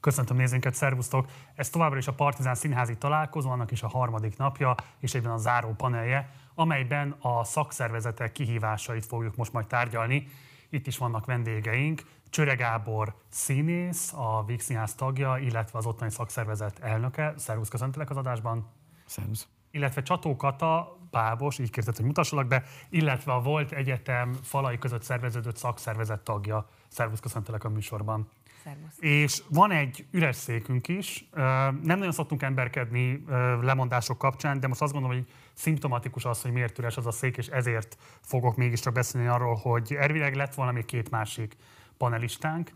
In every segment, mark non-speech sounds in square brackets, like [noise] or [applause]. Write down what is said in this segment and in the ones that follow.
Köszöntöm nézőinket, szervusztok! Ez továbbra is a Partizán Színházi találkozó, annak is a harmadik napja, és egyben a záró panelje, amelyben a szakszervezetek kihívásait fogjuk most majd tárgyalni. Itt is vannak vendégeink, Csöre Gábor színész, a Víg Színház tagja, illetve az ottani szakszervezet elnöke. Szervusz, köszöntelek az adásban! Szervusz! Illetve Csató Kata, Pábos, így kérted, hogy mutassalak be, illetve a Volt Egyetem falai között szerveződött szakszervezet tagja. Szervusz, köszöntelek a műsorban! És van egy üres székünk is. Nem nagyon szoktunk emberkedni lemondások kapcsán, de most azt gondolom, hogy szimptomatikus az, hogy miért üres az a szék, és ezért fogok mégiscsak beszélni arról, hogy ervileg lett volna még két másik panelistánk.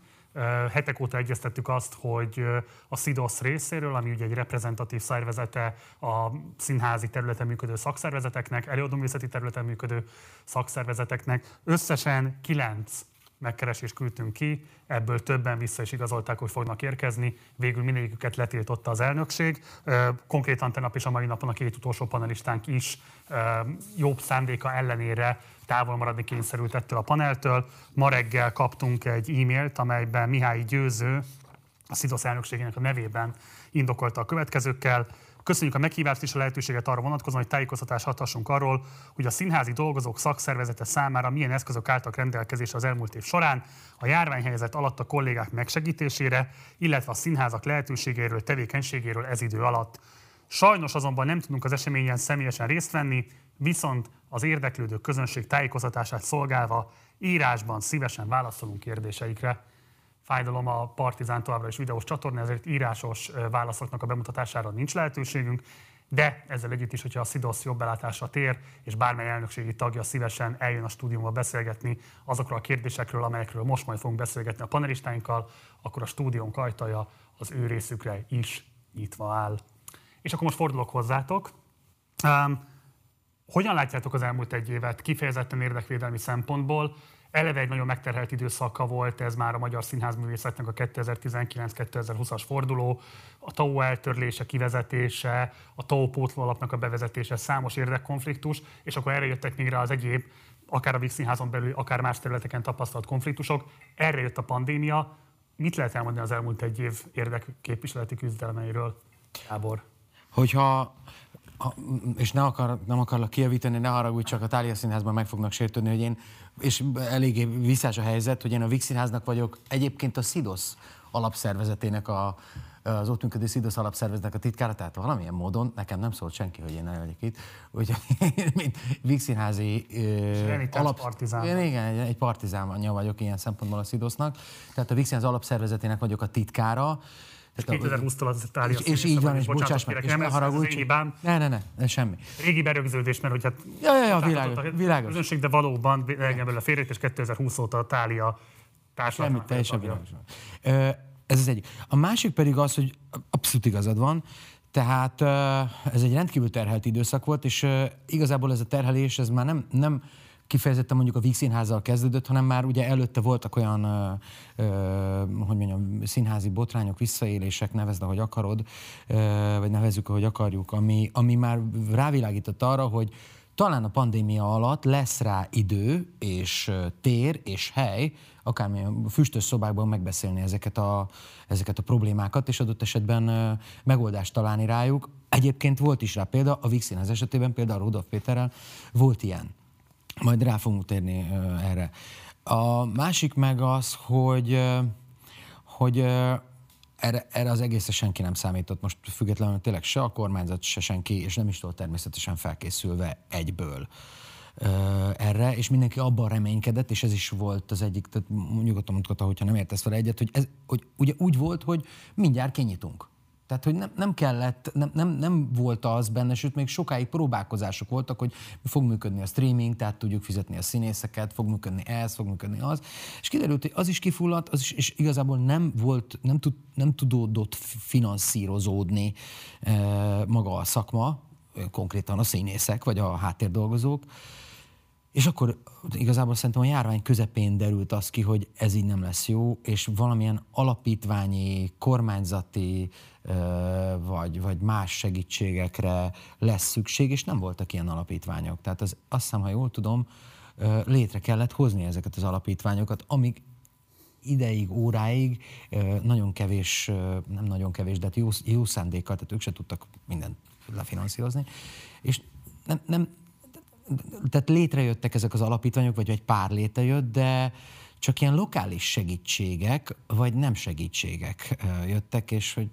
Hetek óta egyeztettük azt, hogy a SZIDOSZ részéről, ami ugye egy reprezentatív szervezete a színházi területen működő szakszervezeteknek, előadóművészeti területen működő szakszervezeteknek, összesen kilenc megkeresést küldtünk ki, ebből többen vissza is igazolták, hogy fognak érkezni. Végül mindegyiküket letiltotta az elnökség. Konkrétan tenap és a mai napon a két utolsó panelistánk is jobb szándéka ellenére távol maradni kényszerült ettől a paneltől. Ma reggel kaptunk egy e-mailt, amelyben Mihály Győző, a SZIDOSZ elnökségének a nevében indokolta a következőkkel. Köszönjük a meghívást és a lehetőséget arra vonatkozóan, hogy tájékoztatást adhassunk arról, hogy a színházi dolgozók szakszervezete számára milyen eszközök álltak rendelkezésre az elmúlt év során, a járványhelyzet alatt a kollégák megsegítésére, illetve a színházak lehetőségéről, tevékenységéről ez idő alatt. Sajnos azonban nem tudunk az eseményen személyesen részt venni, viszont az érdeklődő közönség tájékoztatását szolgálva írásban szívesen válaszolunk kérdéseikre. Fájdalom a Partizán továbbra is videós csatorna, ezért írásos válaszoknak a bemutatására nincs lehetőségünk, de ezzel együtt is, hogyha a SZIDOSZ jobb belátásra tér, és bármely elnökségi tagja szívesen eljön a stúdiumba beszélgetni azokról a kérdésekről, amelyekről most majd fogunk beszélgetni a panelistáinkkal, akkor a stúdiónk ajtaja az ő részükre is nyitva áll. És akkor most fordulok hozzátok. Um, hogyan látjátok az elmúlt egy évet kifejezetten érdekvédelmi szempontból? Eleve egy nagyon megterhelt időszaka volt ez már a magyar színházművészetnek a 2019-2020-as forduló, a TAO eltörlése, kivezetése, a TAO pótlóalapnak a bevezetése, számos érdekkonfliktus, és akkor erre jöttek még rá az egyéb, akár a Víg Színházon belül, akár más területeken tapasztalt konfliktusok. Erre jött a pandémia. Mit lehet elmondani az elmúlt egy év érdekképviseleti küzdelmeiről, Gábor? Hogyha és ne akar, nem akarlak kijavítani, ne haragudj, csak a Tália Színházban meg fognak sértődni, hogy én, és eléggé visszás a helyzet, hogy én a Vix Színháznak vagyok, egyébként a SZIDOSZ alapszervezetének a, az ott működő SZIDOSZ alapszervezetnek a titkára, tehát valamilyen módon nekem nem szólt senki, hogy én legyek itt. Úgyhogy [laughs] mint Vix Színházi alap... partizán. Én igen, egy, egy partizánja vagyok ilyen szempontból a SZIDOSZnak. Tehát a Vix Színház alapszervezetének vagyok a titkára. És 2020-tól az Itália És, és így van, és bocsáss meg, és nem haragudj. Hibám. Ne, ne, ne, ne, semmi. Régi berögződés, mert hogy hát... Ja, ja, ja, világos, világos. Közönség, de valóban legyen belőle félrét, és 2020 óta a Tália társadalmat. Semmi, teljesen világos. Ez az egyik. A másik pedig az, hogy abszolút igazad van, tehát ez egy rendkívül terhelt időszak volt, és igazából ez a terhelés, ez már nem, nem kifejezetten mondjuk a Víg Színházzal kezdődött, hanem már ugye előtte voltak olyan, ö, ö, hogy mondjam, színházi botrányok, visszaélések, nevezd, ahogy akarod, ö, vagy nevezzük, ahogy akarjuk, ami, ami már rávilágított arra, hogy talán a pandémia alatt lesz rá idő, és tér, és hely, akármilyen füstös szobákban megbeszélni ezeket a, ezeket a problémákat, és adott esetben megoldást találni rájuk. Egyébként volt is rá példa, a Vixin az esetében például Rudolf Péterrel volt ilyen. Majd rá fogunk térni erre. A másik meg az, hogy, hogy erre, erre az egészre senki nem számított. Most függetlenül tényleg se a kormányzat, se senki, és nem is volt természetesen felkészülve egyből erre, és mindenki abban reménykedett, és ez is volt az egyik, tehát nyugodtan mondhatta, hogyha nem értesz vele egyet, hogy, ez, hogy ugye úgy volt, hogy mindjárt kinyitunk. Tehát, hogy nem, nem kellett, nem, nem, nem volt az benne, sőt, még sokáig próbálkozások voltak, hogy fog működni a streaming, tehát tudjuk fizetni a színészeket, fog működni ez, fog működni az. És kiderült, hogy az is kifulladt, az is, és igazából nem volt, nem, tud, nem tudódott finanszírozódni e, maga a szakma, konkrétan a színészek, vagy a háttérdolgozók. És akkor igazából szerintem a járvány közepén derült az ki, hogy ez így nem lesz jó, és valamilyen alapítványi, kormányzati vagy, vagy más segítségekre lesz szükség, és nem voltak ilyen alapítványok. Tehát az, azt hiszem, ha jól tudom, létre kellett hozni ezeket az alapítványokat, amíg ideig, óráig nagyon kevés, nem nagyon kevés, de hát jó, jó szándékkal, tehát ők se tudtak mindent lefinanszírozni. És nem, nem, tehát létrejöttek ezek az alapítványok, vagy egy pár létrejött, de csak ilyen lokális segítségek, vagy nem segítségek jöttek, és hogy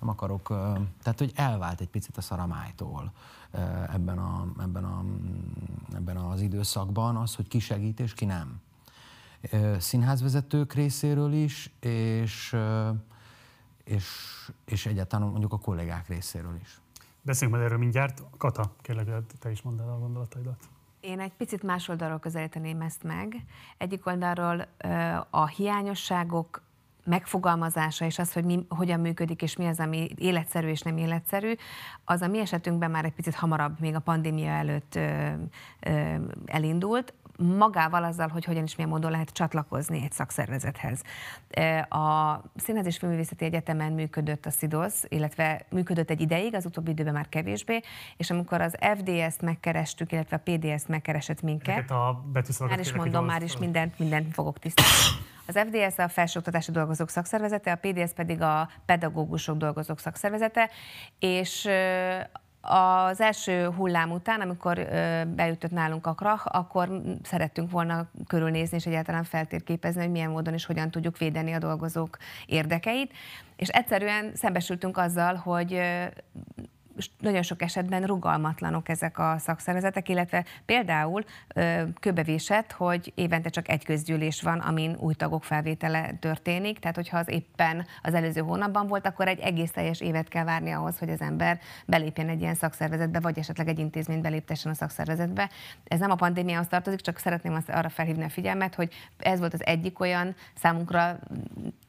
nem akarok, tehát hogy elvált egy picit a szaramájtól ebben, a, ebben, a, ebben az időszakban az, hogy ki segít és ki nem. Színházvezetők részéről is, és, és, és egyáltalán mondjuk a kollégák részéről is. Beszéljünk majd erről mindjárt. Kata, kérlek, te is mondd el a gondolataidat. Én egy picit más oldalról közelíteném ezt meg. Egyik oldalról a hiányosságok megfogalmazása és az, hogy mi, hogyan működik és mi az, ami életszerű és nem életszerű, az a mi esetünkben már egy picit hamarabb, még a pandémia előtt ö, ö, elindult magával azzal, hogy hogyan is milyen módon lehet csatlakozni egy szakszervezethez. A Színház és Filművészeti Egyetemen működött a SZIDOSZ, illetve működött egy ideig, az utóbbi időben már kevésbé, és amikor az FDS-t megkerestük, illetve a PDS-t megkeresett minket, a már is mondom, már is mindent, mindent fogok tisztázni. Az FDS a Felsőoktatási Dolgozók Szakszervezete, a PDS pedig a Pedagógusok Dolgozók Szakszervezete, és az első hullám után, amikor beütött nálunk a krach, akkor szerettünk volna körülnézni és egyáltalán feltérképezni, hogy milyen módon és hogyan tudjuk védeni a dolgozók érdekeit. És egyszerűen szembesültünk azzal, hogy nagyon sok esetben rugalmatlanok ezek a szakszervezetek, illetve például köbevésett, hogy évente csak egy közgyűlés van, amin új tagok felvétele történik, tehát hogyha az éppen az előző hónapban volt, akkor egy egész teljes évet kell várni ahhoz, hogy az ember belépjen egy ilyen szakszervezetbe, vagy esetleg egy intézményt beléptessen a szakszervezetbe. Ez nem a pandémiához tartozik, csak szeretném azt arra felhívni a figyelmet, hogy ez volt az egyik olyan számunkra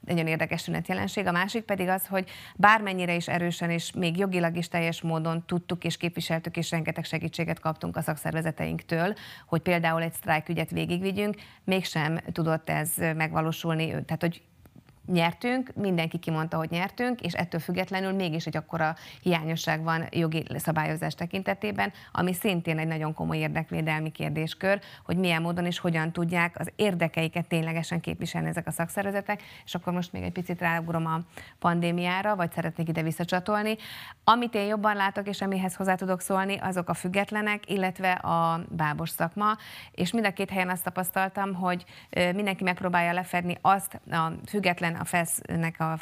nagyon érdekes tünetjelenség. A másik pedig az, hogy bármennyire is erősen és még jogilag is teljes módon tudtuk és képviseltük, és rengeteg segítséget kaptunk a szakszervezeteinktől, hogy például egy sztrájkügyet végigvigyünk, mégsem tudott ez megvalósulni. Tehát, hogy nyertünk, mindenki kimondta, hogy nyertünk, és ettől függetlenül mégis egy akkora hiányosság van jogi szabályozás tekintetében, ami szintén egy nagyon komoly érdekvédelmi kérdéskör, hogy milyen módon és hogyan tudják az érdekeiket ténylegesen képviselni ezek a szakszervezetek, és akkor most még egy picit ráugrom a pandémiára, vagy szeretnék ide visszacsatolni. Amit én jobban látok, és amihez hozzá tudok szólni, azok a függetlenek, illetve a bábos szakma, és mind a két helyen azt tapasztaltam, hogy mindenki megpróbálja lefedni azt a független a FESZ-nek, a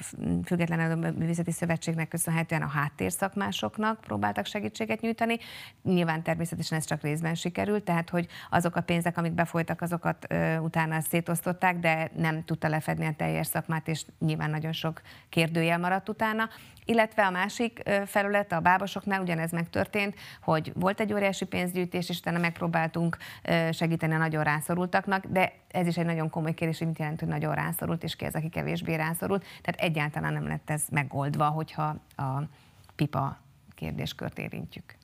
Független Művészeti Szövetségnek köszönhetően a háttérszakmásoknak próbáltak segítséget nyújtani. Nyilván természetesen ez csak részben sikerült, tehát hogy azok a pénzek, amik befolytak, azokat ö, utána szétosztották, de nem tudta lefedni a teljes szakmát, és nyilván nagyon sok kérdőjel maradt utána. Illetve a másik felület, a bábosoknál ugyanez megtörtént, hogy volt egy óriási pénzgyűjtés, és utána megpróbáltunk segíteni a nagyon rászorultaknak, de ez is egy nagyon komoly kérdés, hogy mit jelent, hogy nagyon rászorult, és ki az, aki kevésbé rászorult. Tehát egyáltalán nem lett ez megoldva, hogyha a pipa kérdéskört érintjük.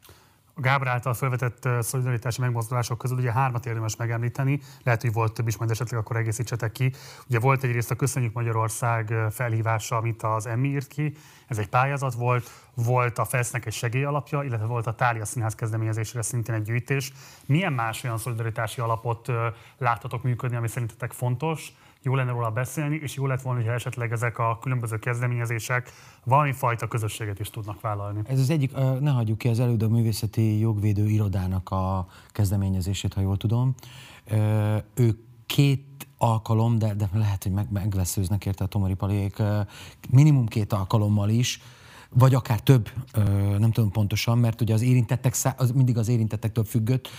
A Gábor által felvetett szolidaritási megmozdulások közül ugye hármat érdemes megemlíteni, lehet, hogy volt több is, majd esetleg akkor egészítsetek ki. Ugye volt egyrészt a Köszönjük Magyarország felhívása, amit az Emmi írt ki, ez egy pályázat volt, volt a FESZ-nek egy segélyalapja, illetve volt a Tália Színház kezdeményezésére szintén egy gyűjtés. Milyen más olyan szolidaritási alapot láthatok működni, ami szerintetek fontos, jó lenne róla beszélni, és jó lett volna, hogy esetleg ezek a különböző kezdeményezések valami fajta közösséget is tudnak vállalni. Ez az egyik, ne hagyjuk ki az előbb művészeti jogvédő irodának a kezdeményezését, ha jól tudom. Ők két alkalom, de, de lehet, hogy meg, megleszőznek érte a Tomori Palék, minimum két alkalommal is, vagy akár több, nem tudom pontosan, mert ugye az érintettek, az mindig az érintettektől függött,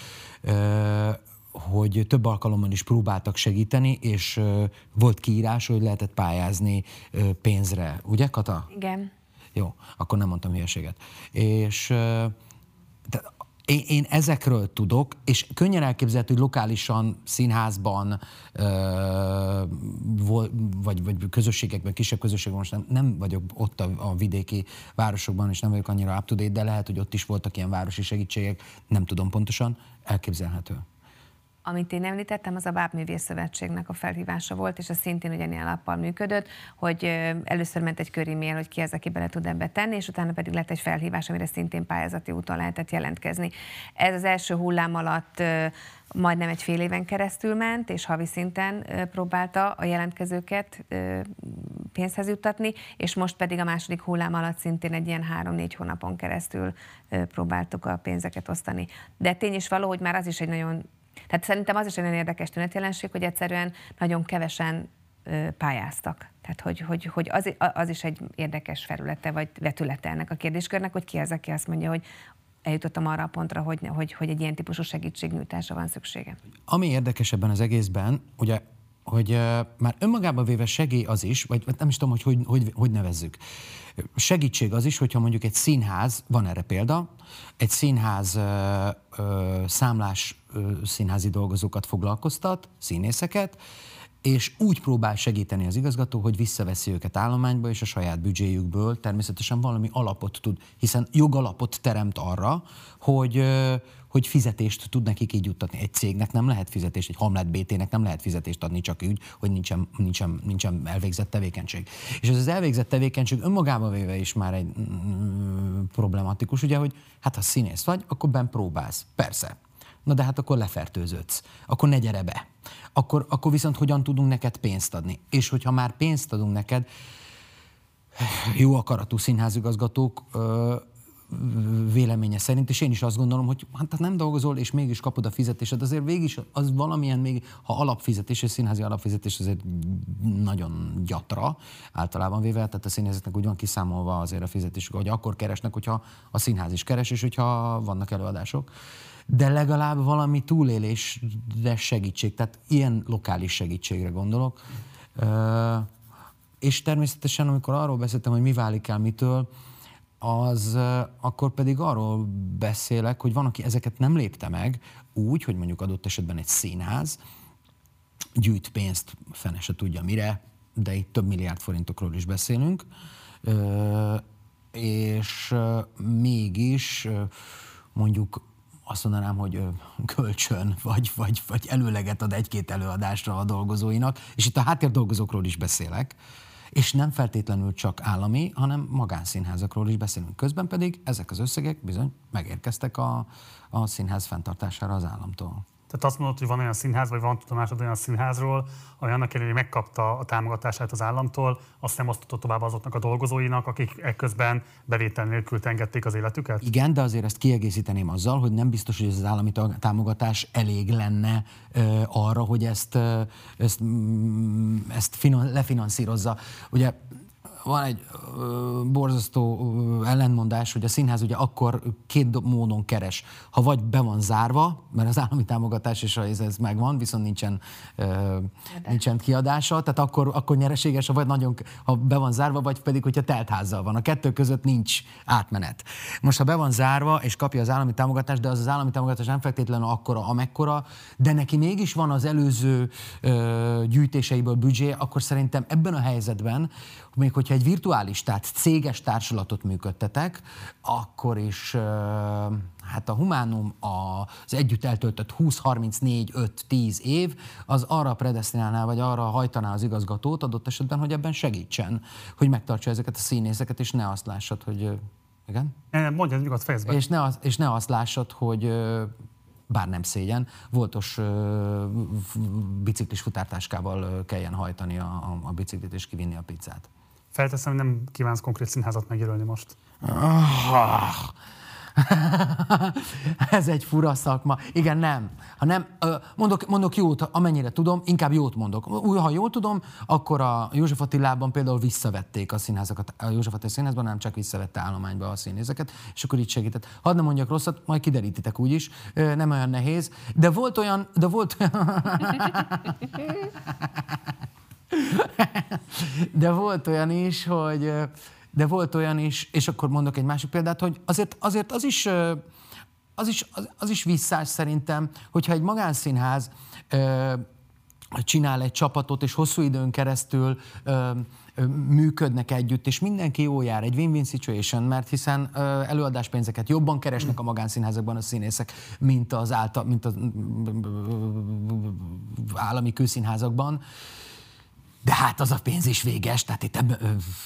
hogy több alkalommal is próbáltak segíteni, és volt kiírás, hogy lehetett pályázni pénzre. Ugye, Kata? Igen. Jó, akkor nem mondtam hülyeséget. És de én, én ezekről tudok, és könnyen elképzelhető, hogy lokálisan, színházban, vagy, vagy közösségekben, kisebb közösségekben, most nem, nem vagyok ott a, a vidéki városokban, és nem vagyok annyira up de lehet, hogy ott is voltak ilyen városi segítségek, nem tudom pontosan, elképzelhető. Amit én említettem, az a Bábművész Szövetségnek a felhívása volt, és ez szintén ugyanilyen lappal működött, hogy először ment egy köri hogy ki az, aki bele tud ebbe tenni, és utána pedig lett egy felhívás, amire szintén pályázati úton lehetett jelentkezni. Ez az első hullám alatt majdnem egy fél éven keresztül ment, és havi szinten próbálta a jelentkezőket pénzhez juttatni, és most pedig a második hullám alatt szintén egy ilyen három-négy hónapon keresztül próbáltuk a pénzeket osztani. De tény is való, hogy már az is egy nagyon tehát szerintem az is egy nagyon érdekes tünetjelenség, hogy egyszerűen nagyon kevesen pályáztak. Tehát, hogy, hogy, hogy az, az is egy érdekes felülete, vagy vetülete ennek a kérdéskörnek, hogy ki az, aki azt mondja, hogy eljutottam arra a pontra, hogy, hogy, hogy egy ilyen típusú segítségnyújtásra van szüksége. Ami érdekes ebben az egészben, ugye hogy már önmagában véve segély az is, vagy nem is tudom, hogy hogy, hogy, hogy nevezzük. Segítség az is, hogyha mondjuk egy színház, van erre példa, egy színház uh, uh, számlás uh, színházi dolgozókat foglalkoztat, színészeket, és úgy próbál segíteni az igazgató, hogy visszaveszi őket állományba, és a saját büdzséjükből természetesen valami alapot tud, hiszen jogalapot teremt arra, hogy, hogy fizetést tud nekik így juttatni. Egy cégnek nem lehet fizetést, egy Hamlet BT-nek nem lehet fizetést adni csak úgy, hogy nincsen, nincsen, nincsen elvégzett tevékenység. És ez az elvégzett tevékenység önmagában véve is már egy mm, problematikus, ugye, hogy hát ha színész vagy, akkor ben próbálsz. Persze, Na de hát akkor lefertőződsz. Akkor ne gyere be. Akkor, akkor viszont hogyan tudunk neked pénzt adni? És hogyha már pénzt adunk neked, jó akaratú színházigazgatók ö, véleménye szerint, és én is azt gondolom, hogy hát nem dolgozol, és mégis kapod a fizetésed, azért végig az valamilyen még, ha alapfizetés, és színházi alapfizetés azért nagyon gyatra általában véve, tehát a színházaknak úgy van kiszámolva azért a fizetésük, hogy akkor keresnek, hogyha a színház is keres, és hogyha vannak előadások de legalább valami túlélésre segítség, tehát ilyen lokális segítségre gondolok. És természetesen, amikor arról beszéltem, hogy mi válik el mitől, az akkor pedig arról beszélek, hogy van, aki ezeket nem lépte meg úgy, hogy mondjuk adott esetben egy színház gyűjt pénzt, fene se tudja mire, de itt több milliárd forintokról is beszélünk, és mégis mondjuk azt mondanám, hogy kölcsön, vagy, vagy, vagy előleget ad egy-két előadásra a dolgozóinak, és itt a háttérdolgozókról is beszélek, és nem feltétlenül csak állami, hanem magánszínházakról is beszélünk. Közben pedig ezek az összegek bizony megérkeztek a, a színház fenntartására az államtól. Tehát azt mondod, hogy van olyan színház, vagy van tudomásod olyan színházról, ami annak ellenére megkapta a támogatását az államtól, azt nem osztotta tovább azoknak a dolgozóinak, akik ekközben bevétel nélkül tengették az életüket? Igen, de azért ezt kiegészíteném azzal, hogy nem biztos, hogy ez az állami támogatás elég lenne ö, arra, hogy ezt, ö, ezt, mm, ezt finan- lefinanszírozza. Ugye van egy ö, borzasztó ö, ellentmondás, hogy a színház ugye akkor két módon keres. Ha vagy be van zárva, mert az állami támogatás és ez, ez megvan, viszont nincsen, ö, nincsen kiadása, tehát akkor, akkor nyereséges, vagy nagyon, ha be van zárva, vagy pedig, hogyha teltházzal van. A kettő között nincs átmenet. Most, ha be van zárva, és kapja az állami támogatást, de az az állami támogatás nem feltétlenül akkora, amekkora, de neki mégis van az előző ö, gyűjtéseiből büdzsé, akkor szerintem ebben a helyzetben, még hogyha egy virtuális, tehát céges társulatot működtetek, akkor is hát a humánum, az együtt eltöltött 20, 34, 5, 10 év, az arra predestinálná, vagy arra hajtaná az igazgatót adott esetben, hogy ebben segítsen, hogy megtartsa ezeket a színészeket, és ne azt lássad, hogy igen? Mondja, nyugodt fejezbe. És ne, az, és ne azt lássad, hogy bár nem szégyen, voltos uh, biciklis futártáskával kelljen hajtani a, a, a biciklit és kivinni a pizzát. Felteszem, hogy nem kívánsz konkrét színházat megjelölni most. Ah, [laughs] Ez egy fura szakma. Igen, nem. Ha nem, mondok, mondok jót, amennyire tudom, inkább jót mondok. Ha jól tudom, akkor a József Attilában például visszavették a színházakat. A József Attila színházban nem csak visszavette állományba a színészeket, és akkor így segített. Hadd nem mondjak rosszat, majd kiderítitek úgyis, nem olyan nehéz. De volt olyan, de volt olyan... [laughs] [laughs] De volt olyan is, hogy de volt olyan is, és akkor mondok egy másik példát, hogy azért, azért az is az is, az, az is visszás szerintem, hogyha egy magánszínház ö, csinál egy csapatot, és hosszú időn keresztül ö, működnek együtt, és mindenki jó jár, egy win-win situation, mert hiszen előadáspénzeket jobban keresnek a magánszínházakban a színészek, mint az, által, mint az állami kőszínházakban. De hát az a pénz is véges, tehát itt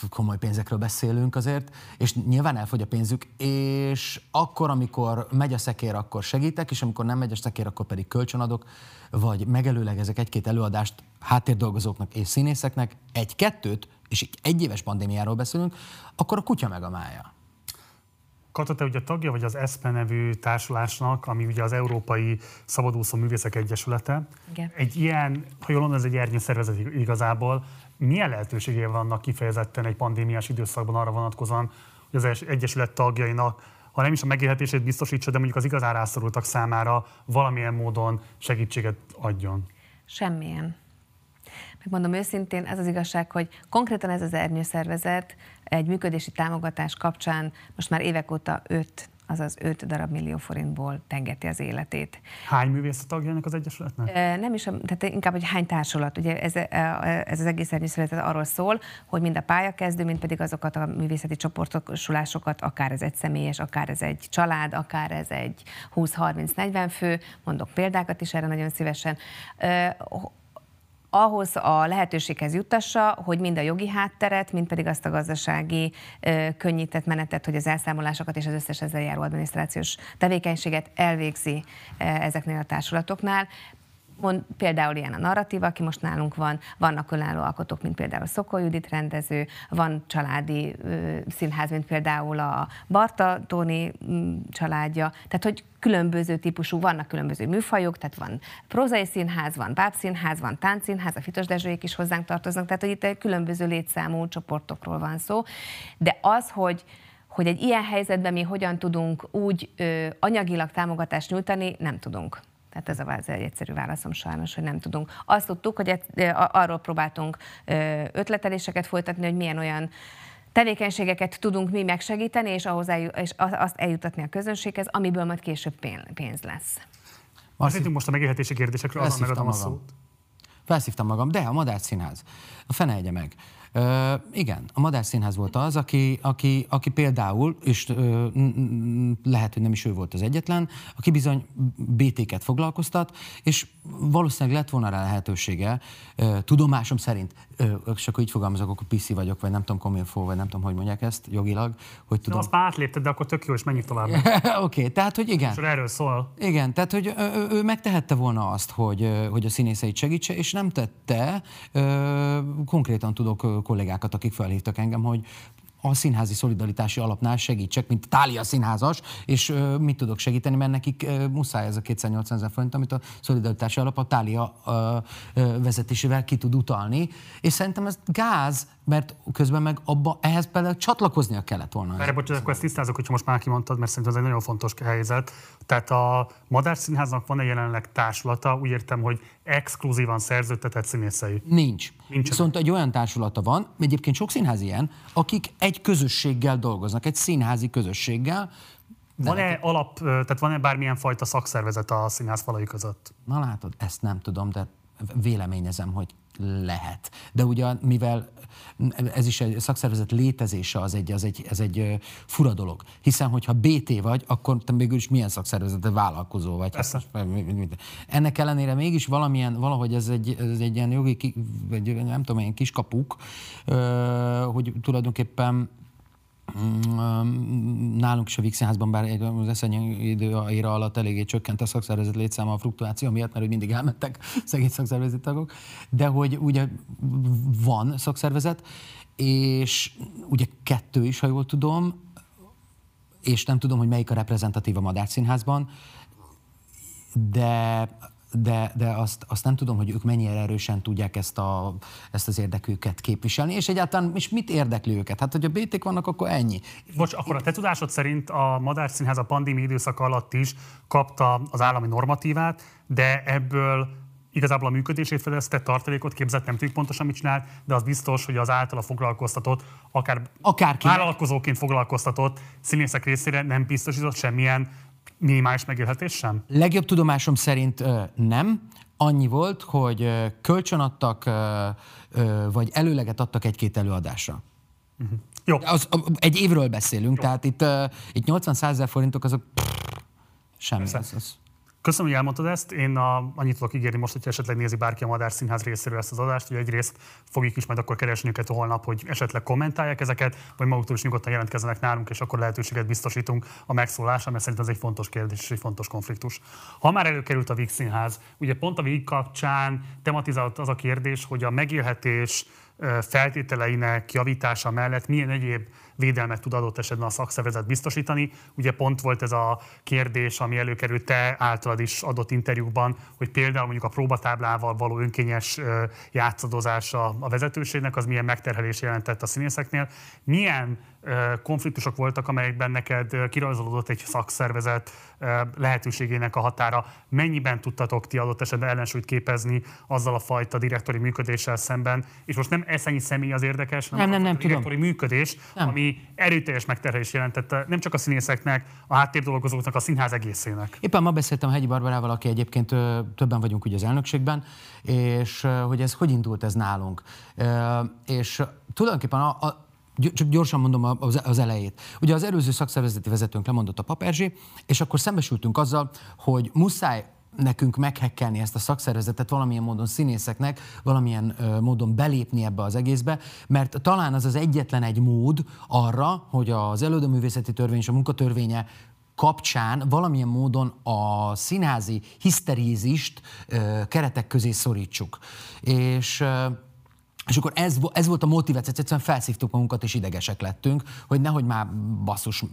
komoly pénzekről beszélünk azért, és nyilván elfogy a pénzük, és akkor, amikor megy a szekér, akkor segítek, és amikor nem megy a szekér, akkor pedig kölcsönadok, vagy megelőlegezek egy-két előadást háttérdolgozóknak és színészeknek, egy-kettőt, és egy éves pandémiáról beszélünk, akkor a kutya meg a mája. Kata, te ugye tagja vagy az ESPE nevű társulásnak, ami ugye az Európai Szabadúszó Művészek Egyesülete. Igen. Egy ilyen, ha jól mondom, ez egy ernyő szervezet igazából. Milyen lehetőségei vannak kifejezetten egy pandémiás időszakban arra vonatkozóan, hogy az Egyesület tagjainak ha nem is a megélhetését biztosítsa, de mondjuk az igazán rászorultak számára valamilyen módon segítséget adjon? Semmilyen. Megmondom őszintén, ez az igazság, hogy konkrétan ez az ernyőszervezet egy működési támogatás kapcsán most már évek óta öt azaz 5 darab millió forintból tengeti az életét. Hány művész a tagjának az Egyesületnek? Nem is, tehát inkább, hogy hány társulat. Ugye ez, ez az egész Egyesület arról szól, hogy mind a pályakezdő, mind pedig azokat a művészeti csoportosulásokat, akár ez egy személyes, akár ez egy család, akár ez egy 20-30-40 fő, mondok példákat is erre nagyon szívesen, ahhoz a lehetőséghez juttassa, hogy mind a jogi hátteret, mind pedig azt a gazdasági könnyített menetet, hogy az elszámolásokat és az összes ezzel járó adminisztrációs tevékenységet elvégzi ezeknél a társulatoknál. Mond, például ilyen a narratíva, aki most nálunk van, vannak önálló alkotók, mint például Szokó Judit rendező, van családi ö, színház, mint például a Barta Tóni m, családja, tehát hogy különböző típusú, vannak különböző műfajok, tehát van prózai színház, van bábszínház, van táncszínház, a Fitos Dezsőjék is hozzánk tartoznak, tehát hogy itt különböző létszámú csoportokról van szó, de az, hogy hogy egy ilyen helyzetben mi hogyan tudunk úgy ö, anyagilag támogatást nyújtani, nem tudunk. Tehát ez a egy egyszerű válaszom sajnos, hogy nem tudunk. Azt tudtuk, hogy arról próbáltunk ötleteléseket folytatni, hogy milyen olyan tevékenységeket tudunk mi megsegíteni, és, ahhoz elju, és azt eljutatni a közönséghez, amiből majd később pénz lesz. Azt most a megélhetési kérdésekről, azon megadom a szót. Felszívtam magam, de a Madár Színház. A fene egye meg. Ö, igen, a Madár Színház volt az, aki, aki, aki például, és ö, lehet, hogy nem is ő volt az egyetlen, aki bizony BT-ket foglalkoztat, és valószínűleg lett volna rá lehetősége, ö, tudomásom szerint, ö, és akkor így fogalmazok, akkor PC vagyok, vagy nem tudom, kominfo, vagy nem tudom, hogy mondják ezt jogilag, hogy tudom. De azt már átlépted, de akkor tök jó, és menjünk tovább. [laughs] Oké, okay, tehát, hogy igen. És erről szól. Igen, tehát, hogy ő, ő megtehette volna azt, hogy, hogy a színészeit segítse, és nem tette. Ö, konkrétan tudok kollégákat, akik felhívtak engem, hogy a színházi szolidaritási alapnál segítsek, mint Tália színházas, és uh, mit tudok segíteni, mert nekik uh, muszáj ez a 280 ezer forint, amit a szolidaritási alap a Tália uh, uh, vezetésével ki tud utalni, és szerintem ez gáz, mert közben meg abba, ehhez például csatlakoznia kellett volna. Erre bocsánat, akkor ezt tisztázok, hogyha most már kimondtad, mert szerintem ez egy nagyon fontos helyzet. Tehát a Madár Színháznak van-e jelenleg társulata, úgy értem, hogy exkluzívan szerződtetett színészei? Nincs. Nincs. Viszont egy olyan társulata van, egyébként sok színház ilyen, akik egy közösséggel dolgoznak, egy színházi közösséggel, van-e alap, tehát van-e bármilyen fajta szakszervezet a színház falai között? Na látod, ezt nem tudom, de véleményezem, hogy lehet. De ugye, mivel ez is egy szakszervezet létezése az egy, az egy, ez egy fura dolog. Hiszen, hogyha BT vagy, akkor te végül is milyen szakszervezet, vállalkozó vagy. Persze. Ennek ellenére mégis valamilyen, valahogy ez egy, ez egy ilyen jogi, vagy nem tudom, ilyen kiskapuk, hogy tulajdonképpen nálunk is a Víg Színházban, bár az eszennyi idő éra alatt eléggé csökkent a szakszervezet létszáma a fluktuáció miatt, mert hogy mindig elmentek [laughs] szegény szakszervezeti tagok, de hogy ugye van szakszervezet, és ugye kettő is, ha jól tudom, és nem tudom, hogy melyik a reprezentatív a Madár Színházban, de de, de azt, azt nem tudom, hogy ők mennyire erősen tudják ezt, a, ezt az érdeküket képviselni, és egyáltalán és mit érdekli őket? Hát, hogy a BT-k vannak, akkor ennyi. Bocs, akkor a te tudásod szerint a Madár Színház a pandémia időszaka alatt is kapta az állami normatívát, de ebből igazából a működését fedezte, tartalékot képzett, nem tudjuk pontosan mit csinál, de az biztos, hogy az általa foglalkoztatott, akár Akárki. vállalkozóként foglalkoztatott színészek részére nem biztosított semmilyen minimális megélhetés sem? Legjobb tudomásom szerint nem. annyi volt, hogy kölcsön adtak, vagy előleget adtak egy-két előadásra. Uh-huh. Jó. Az, egy évről beszélünk, Jó. tehát itt, itt 80-100 forintok azok pff, semmi. Az, az. Köszönöm, hogy elmondtad ezt. Én a, annyit tudok ígérni most, hogy esetleg nézi bárki a Madár Színház részéről ezt az adást, hogy egyrészt fogjuk is majd akkor keresni őket holnap, hogy esetleg kommentálják ezeket, vagy maguktól is nyugodtan jelentkezzenek nálunk, és akkor lehetőséget biztosítunk a megszólásra, mert szerintem ez egy fontos kérdés és egy fontos konfliktus. Ha már előkerült a Víg Színház, ugye pont a Víg kapcsán tematizált az a kérdés, hogy a megélhetés feltételeinek javítása mellett milyen egyéb védelmet tud adott esetben a szakszervezet biztosítani. Ugye pont volt ez a kérdés, ami előkerült te általad is adott interjúkban, hogy például mondjuk a próbatáblával való önkényes játszadozása a vezetőségnek, az milyen megterhelés jelentett a színészeknél. Milyen konfliktusok voltak, amelyekben neked kirajzolódott egy szakszervezet lehetőségének a határa. Mennyiben tudtatok ti adott esetben ellensúlyt képezni azzal a fajta direktori működéssel szemben? És most nem eszenyi személy az érdekes, hanem nem, nem, nem, a direktori tudom. működés, nem. ami erőteljes megterhelés jelentette nem csak a színészeknek, a háttérdolgozóknak, a színház egészének. Éppen ma beszéltem Hegyi Barbarával, aki egyébként többen vagyunk ugye az elnökségben, és hogy ez hogy indult ez nálunk. És tulajdonképpen a, a csak gyorsan mondom az elejét. Ugye az előző szakszervezeti vezetőnk lemondott a Paperzsi, és akkor szembesültünk azzal, hogy muszáj nekünk meghekkelni ezt a szakszervezetet valamilyen módon színészeknek, valamilyen módon belépni ebbe az egészbe, mert talán az az egyetlen egy mód arra, hogy az előadóművészeti törvény és a munkatörvénye kapcsán valamilyen módon a színházi hiszterízist keretek közé szorítsuk. És ö, és akkor ez, ez volt a motiváció, egyszerűen felszívtuk magunkat, és idegesek lettünk, hogy nehogy már basszus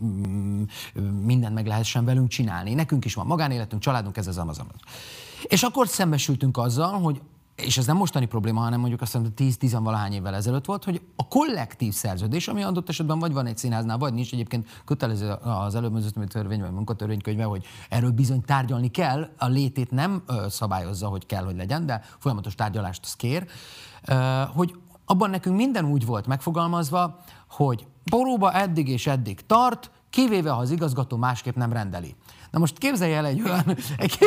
mindent meg lehessen velünk csinálni. Nekünk is van magánéletünk, családunk, ez az amazon. És akkor szembesültünk azzal, hogy és ez nem mostani probléma, hanem mondjuk azt mondom, 10-10 valahány évvel ezelőtt volt, hogy a kollektív szerződés, ami adott esetben vagy van egy színháznál, vagy nincs, egyébként kötelező az előbb törvény vagy munkatörvénykönyve, hogy erről bizony tárgyalni kell, a létét nem szabályozza, hogy kell, hogy legyen, de folyamatos tárgyalást az kér hogy abban nekünk minden úgy volt megfogalmazva, hogy boróba eddig és eddig tart, kivéve ha az igazgató másképp nem rendeli. Na most képzelj el egy olyan, [laughs] egy,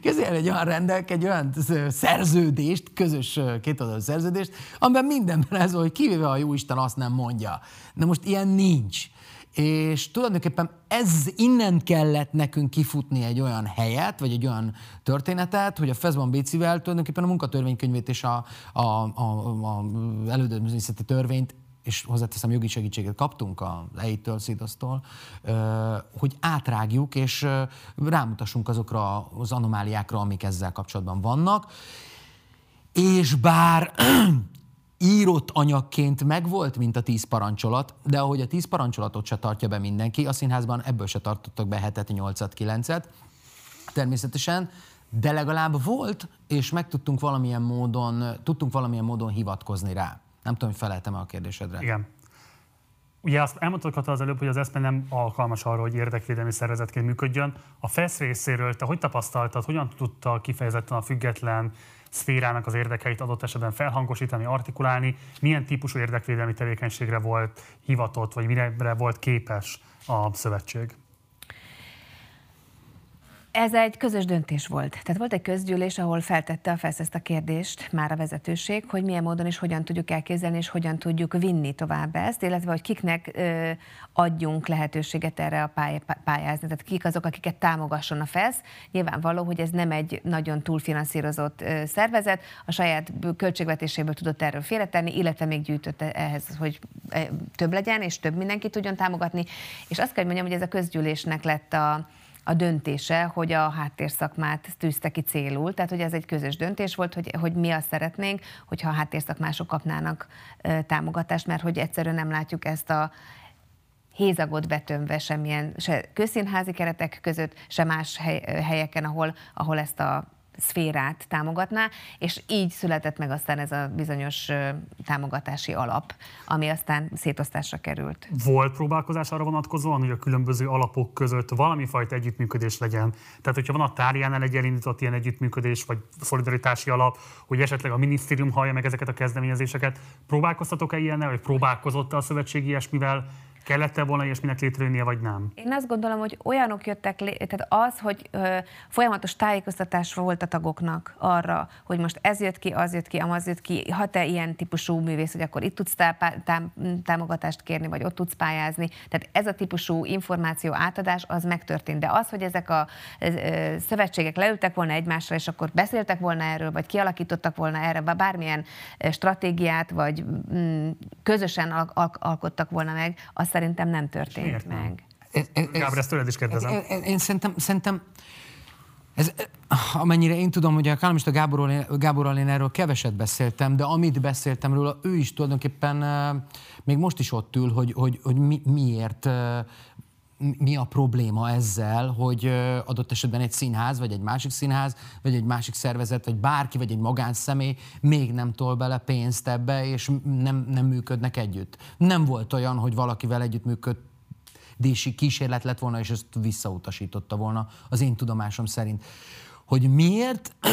képzelj el egy olyan rendelk, egy olyan szerződést, közös kétoldalú szerződést, amiben mindenben ez hogy kivéve a jóisten azt nem mondja. Na most ilyen nincs. És tulajdonképpen ez innen kellett nekünk kifutni egy olyan helyet, vagy egy olyan történetet, hogy a Fezban Bécivel tulajdonképpen a munkatörvénykönyvét és a, a, a, a elődöművészeti törvényt és hozzáteszem, jogi segítséget kaptunk a EI-től, Szidasztól, hogy átrágjuk, és rámutassunk azokra az anomáliákra, amik ezzel kapcsolatban vannak. És bár írott anyagként megvolt, mint a tíz parancsolat, de ahogy a tíz parancsolatot se tartja be mindenki, a színházban ebből se tartottak be hetet, nyolcat, kilencet, természetesen, de legalább volt, és meg tudtunk valamilyen módon, tudtunk valamilyen módon hivatkozni rá. Nem tudom, hogy feleltem-e a kérdésedre. Igen. Ugye azt elmondtad az előbb, hogy az ESZPE nem alkalmas arra, hogy érdekvédelmi szervezetként működjön. A FESZ részéről te hogy tapasztaltad, hogyan tudta kifejezetten a független szférának az érdekeit adott esetben felhangosítani, artikulálni, milyen típusú érdekvédelmi tevékenységre volt hivatott, vagy mire volt képes a szövetség? Ez egy közös döntés volt. Tehát volt egy közgyűlés, ahol feltette a FESZ ezt a kérdést már a vezetőség, hogy milyen módon és hogyan tudjuk elképzelni, és hogyan tudjuk vinni tovább ezt, illetve hogy kiknek ö, adjunk lehetőséget erre a pály, pályázni. Tehát kik azok, akiket támogasson a FESZ. Nyilvánvaló, hogy ez nem egy nagyon túlfinanszírozott ö, szervezet, a saját költségvetéséből tudott erről félretenni, illetve még gyűjtött ehhez, hogy több legyen, és több mindenki tudjon támogatni. És azt kell, hogy mondjam, hogy ez a közgyűlésnek lett a, a döntése, hogy a háttérszakmát tűzte ki célul, tehát hogy ez egy közös döntés volt, hogy, hogy mi azt szeretnénk, hogyha a háttérszakmások kapnának támogatást, mert hogy egyszerűen nem látjuk ezt a hézagot betömve semmilyen, se közszínházi keretek között, se más hely, helyeken, ahol, ahol ezt a szférát támogatná, és így született meg aztán ez a bizonyos támogatási alap, ami aztán szétosztásra került. Volt próbálkozás arra vonatkozóan, hogy a különböző alapok között valami fajta együttműködés legyen? Tehát, hogyha van a tárjánál egy elindított ilyen együttműködés, vagy szolidaritási alap, hogy esetleg a minisztérium hallja meg ezeket a kezdeményezéseket, próbálkoztatok-e ilyennel, vagy próbálkozott a szövetség ilyesmivel? Kellett-e volna ilyesminek létrejönnie, vagy nem? Én azt gondolom, hogy olyanok jöttek lé, tehát az, hogy ö, folyamatos tájékoztatás volt a tagoknak arra, hogy most ez jött ki, az jött ki, amaz jött ki, ha te ilyen típusú művész, hogy akkor itt tudsz tá- tá- támogatást kérni, vagy ott tudsz pályázni. Tehát ez a típusú információ átadás az megtörtént. De az, hogy ezek a ö, szövetségek leültek volna egymásra, és akkor beszéltek volna erről, vagy kialakítottak volna erre bármilyen stratégiát, vagy mm, közösen al- al- alkottak volna meg, az szerintem nem történt Miért meg. Ez, ez, Gábor, ezt tőled is kérdezem. Én, én, én szerintem, szerintem ez, amennyire én tudom, hogy a Kálmista Gáborral, Gáborral én erről keveset beszéltem, de amit beszéltem róla, ő is tulajdonképpen eh, még most is ott ül, hogy, hogy, hogy mi, miért, eh, mi a probléma ezzel, hogy adott esetben egy színház, vagy egy másik színház, vagy egy másik szervezet, vagy bárki, vagy egy magánszemély még nem tol bele pénzt ebbe, és nem, nem működnek együtt. Nem volt olyan, hogy valakivel együtt működ, dísi kísérlet lett volna, és ezt visszautasította volna az én tudomásom szerint. Hogy miért? [clears throat]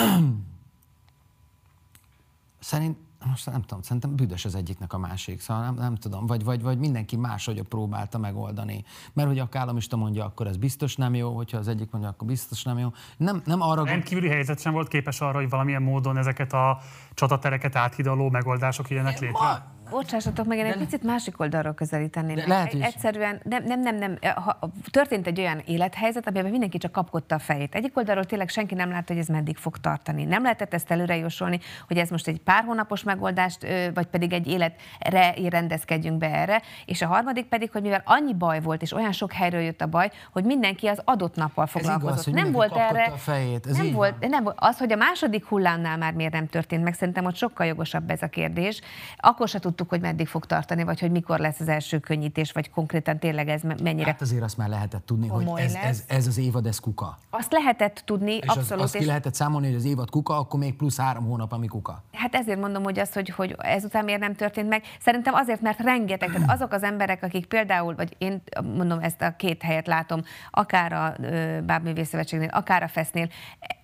Szerint, most nem tudom, szerintem büdös az egyiknek a másik, szóval nem, nem tudom, vagy, vagy, vagy mindenki máshogy próbálta megoldani. Mert hogy a államista mondja, akkor ez biztos nem jó, hogyha az egyik mondja, akkor biztos nem jó. Nem, nem arra. Rendkívüli helyzet sem volt képes arra, hogy valamilyen módon ezeket a csatatereket áthidaló megoldások jöjjenek létre? Ma, Bocsássatok meg, én egy picit másik oldalról közelíteném. De lehet is. Egyszerűen, nem, nem, nem, nem. Ha, történt egy olyan élethelyzet, amiben mindenki csak kapkodta a fejét. Egyik oldalról tényleg senki nem látta, hogy ez meddig fog tartani. Nem lehetett ezt előre jósolni, hogy ez most egy pár hónapos megoldást, vagy pedig egy életre rendezkedjünk be erre. És a harmadik pedig, hogy mivel annyi baj volt, és olyan sok helyről jött a baj, hogy mindenki az adott nappal foglalkozott. igaz, hogy nem volt erre. a fejét, ez nem volt, van. nem, az, hogy a második hullámnál már miért nem történt meg, szerintem ott sokkal jogosabb ez a kérdés. Akkor se tudtuk, hogy meddig fog tartani, vagy hogy mikor lesz az első könnyítés, vagy konkrétan tényleg ez me- mennyire. Hát azért azt már lehetett tudni, hogy ez, lesz. ez, ez az évad, ez kuka. Azt lehetett tudni, És az, abszolút. azt ki és lehetett számolni, hogy az évad kuka, akkor még plusz három hónap, ami kuka. Hát ezért mondom, hogy az, hogy, hogy ezután miért nem történt meg. Szerintem azért, mert rengeteg, tehát azok az emberek, akik például, vagy én mondom ezt a két helyet látom, akár a ö, Bábművész Szövetségnél, akár a Fesznél,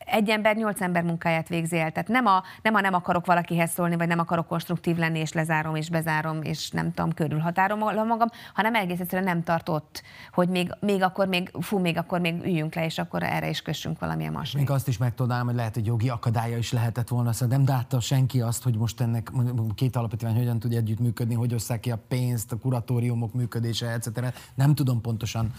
egy ember nyolc ember munkáját végzi el. Tehát nem a, nem a nem akarok valakihez szólni, vagy nem akarok konstruktív lenni, és lezárom, és bezárom, és nem tudom, körülhatárolom magam, hanem egész egyszerűen nem tart ott, hogy még, még akkor még, fú, még akkor még üljünk le, és akkor erre is kössünk valamilyen masnét. Még azt is megtudnám, hogy lehet, hogy jogi akadálya is lehetett volna, szóval nem látta senki azt, hogy most ennek két alapítvány hogyan tud együttműködni, hogy osszák ki a pénzt, a kuratóriumok működése, etc. Nem tudom pontosan.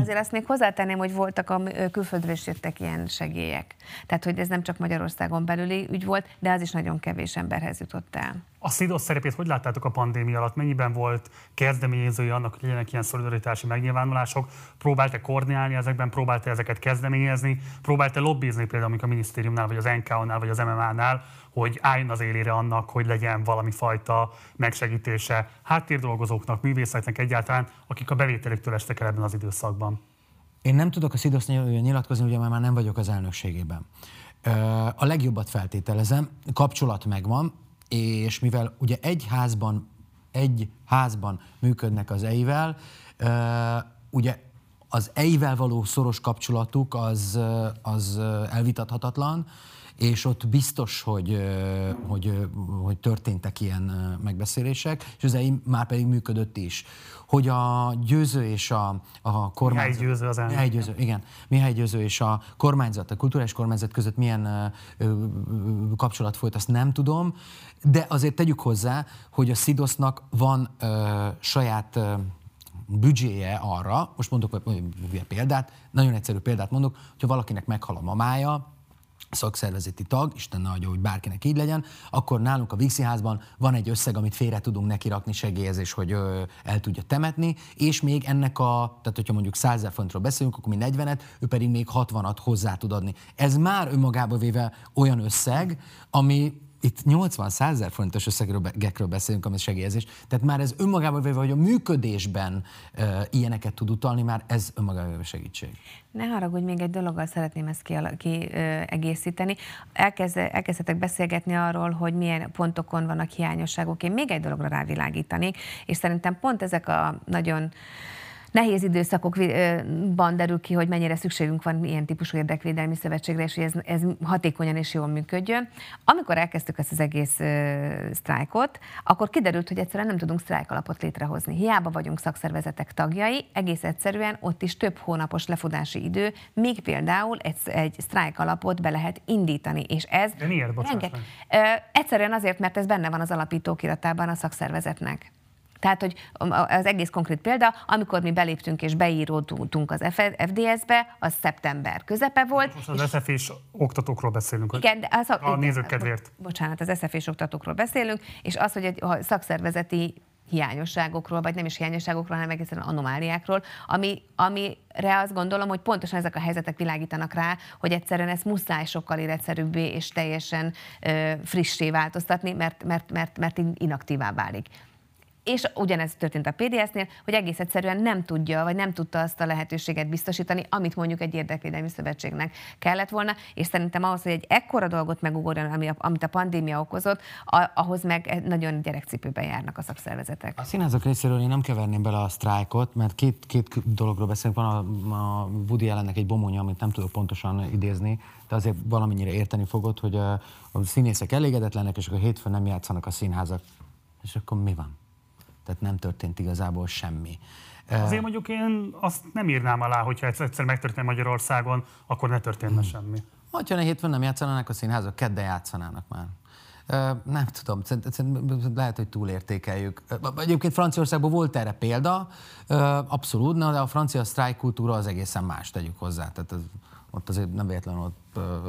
Azért azt még hozzátenném, hogy voltak a külföldről is jöttek ilyen segélyek. Tehát, hogy ez nem csak Magyarországon belüli ügy volt, de az is nagyon kevés emberhez jutott el. A SZIDOS szerepét hogy láttátok a pandémia alatt? Mennyiben volt kezdeményezője annak, hogy legyenek ilyen szolidaritási megnyilvánulások? Próbálta koordinálni ezekben, próbálta ezeket kezdeményezni, próbálta lobbizni például a minisztériumnál, vagy az NK-nál, vagy az MMA-nál, hogy álljon az élére annak, hogy legyen valami fajta megsegítése háttérdolgozóknak, művészeknek egyáltalán, akik a bevételüktől estek el ebben az időszakban. Én nem tudok a SZIDOSZ nyilatkozni, ugye már nem vagyok az elnökségében. A legjobbat feltételezem, kapcsolat megvan, és mivel ugye egy házban, egy házban működnek az EI-vel, ugye az EI-vel való szoros kapcsolatuk az, az elvitathatatlan, és ott biztos, hogy, hogy, hogy történtek ilyen megbeszélések, és EI már pedig működött is. Hogy a győző és a, a kormányzat... Győző az elnök. Mihály Győző, igen. Mihály Győző és a kormányzat, a kulturális kormányzat között milyen kapcsolat folyt, azt nem tudom, de azért tegyük hozzá, hogy a SZIDOSZ-nak van ö, saját ö, büdzséje arra, most mondok egy példát, nagyon egyszerű példát mondok, hogyha valakinek meghal a mamája, szakszervezeti tag, Isten adja, hogy bárkinek így legyen, akkor nálunk a Vixi házban van egy összeg, amit félre tudunk neki rakni segélyezés, hogy ö, el tudja temetni, és még ennek a, tehát hogyha mondjuk 100 ezer fontról beszélünk, akkor mi 40-et, ő pedig még 60-at hozzá tud adni. Ez már önmagába véve olyan összeg, ami itt 80-100 ezer forintos összegekről beszélünk, ami segélyezés. Tehát már ez önmagában véve, hogy a működésben e, ilyeneket tud utalni, már ez önmagában véve segítség. Ne haragudj, még egy dologgal szeretném ezt kiegészíteni. Elkezd, elkezdhetek beszélgetni arról, hogy milyen pontokon vannak hiányosságok. Én még egy dologra rávilágítanék, és szerintem pont ezek a nagyon nehéz időszakokban derül ki, hogy mennyire szükségünk van ilyen típusú érdekvédelmi szövetségre, és hogy ez, ez hatékonyan és jól működjön. Amikor elkezdtük ezt az egész uh, sztrájkot, akkor kiderült, hogy egyszerűen nem tudunk sztrájk alapot létrehozni. Hiába vagyunk szakszervezetek tagjai, egész egyszerűen ott is több hónapos lefutási idő, még például egy, egy sztrájk alapot be lehet indítani. És ez De miért, renge, uh, Egyszerűen azért, mert ez benne van az alapítókiratában a szakszervezetnek. Tehát, hogy az egész konkrét példa, amikor mi beléptünk és beíródtunk az FDS-be, az szeptember közepe volt. Most az sf és oktatókról beszélünk. Igen, de az, a nézők kedvéért. Bocsánat, az sf és oktatókról beszélünk, és az, hogy a szakszervezeti hiányosságokról, vagy nem is hiányosságokról, hanem egészen anomáliákról, ami, amire azt gondolom, hogy pontosan ezek a helyzetek világítanak rá, hogy egyszerűen ezt muszáj sokkal életszerűbbé és teljesen ö, frissé változtatni, mert, mert, mert, mert inaktívá válik és ugyanez történt a PDS-nél, hogy egész egyszerűen nem tudja, vagy nem tudta azt a lehetőséget biztosítani, amit mondjuk egy érdekvédelmi szövetségnek kellett volna, és szerintem ahhoz, hogy egy ekkora dolgot megugorjon, ami a, amit a pandémia okozott, a, ahhoz meg nagyon gyerekcipőben járnak a szakszervezetek. A színházak részéről én nem keverném bele a sztrájkot, mert két, két dologról beszélünk. Van a, a Woody ellennek egy bomonya, amit nem tudok pontosan idézni, de azért valamennyire érteni fogod, hogy a, a színészek elégedetlenek, és akkor hétfőn nem játszanak a színházak. És akkor mi van? Tehát nem történt igazából semmi. Azért mondjuk én azt nem írnám alá, hogyha egyszer megtörtént Magyarországon, akkor ne történne hmm. semmi. Ha a hétfőn nem játszanának a színházak, kedden játszanának már. Nem tudom, lehet, hogy túlértékeljük. Egyébként Franciaországban volt erre példa, abszolút, de a francia sztrájk kultúra az egészen más, tegyük hozzá. Tehát ott azért nem véletlenül ott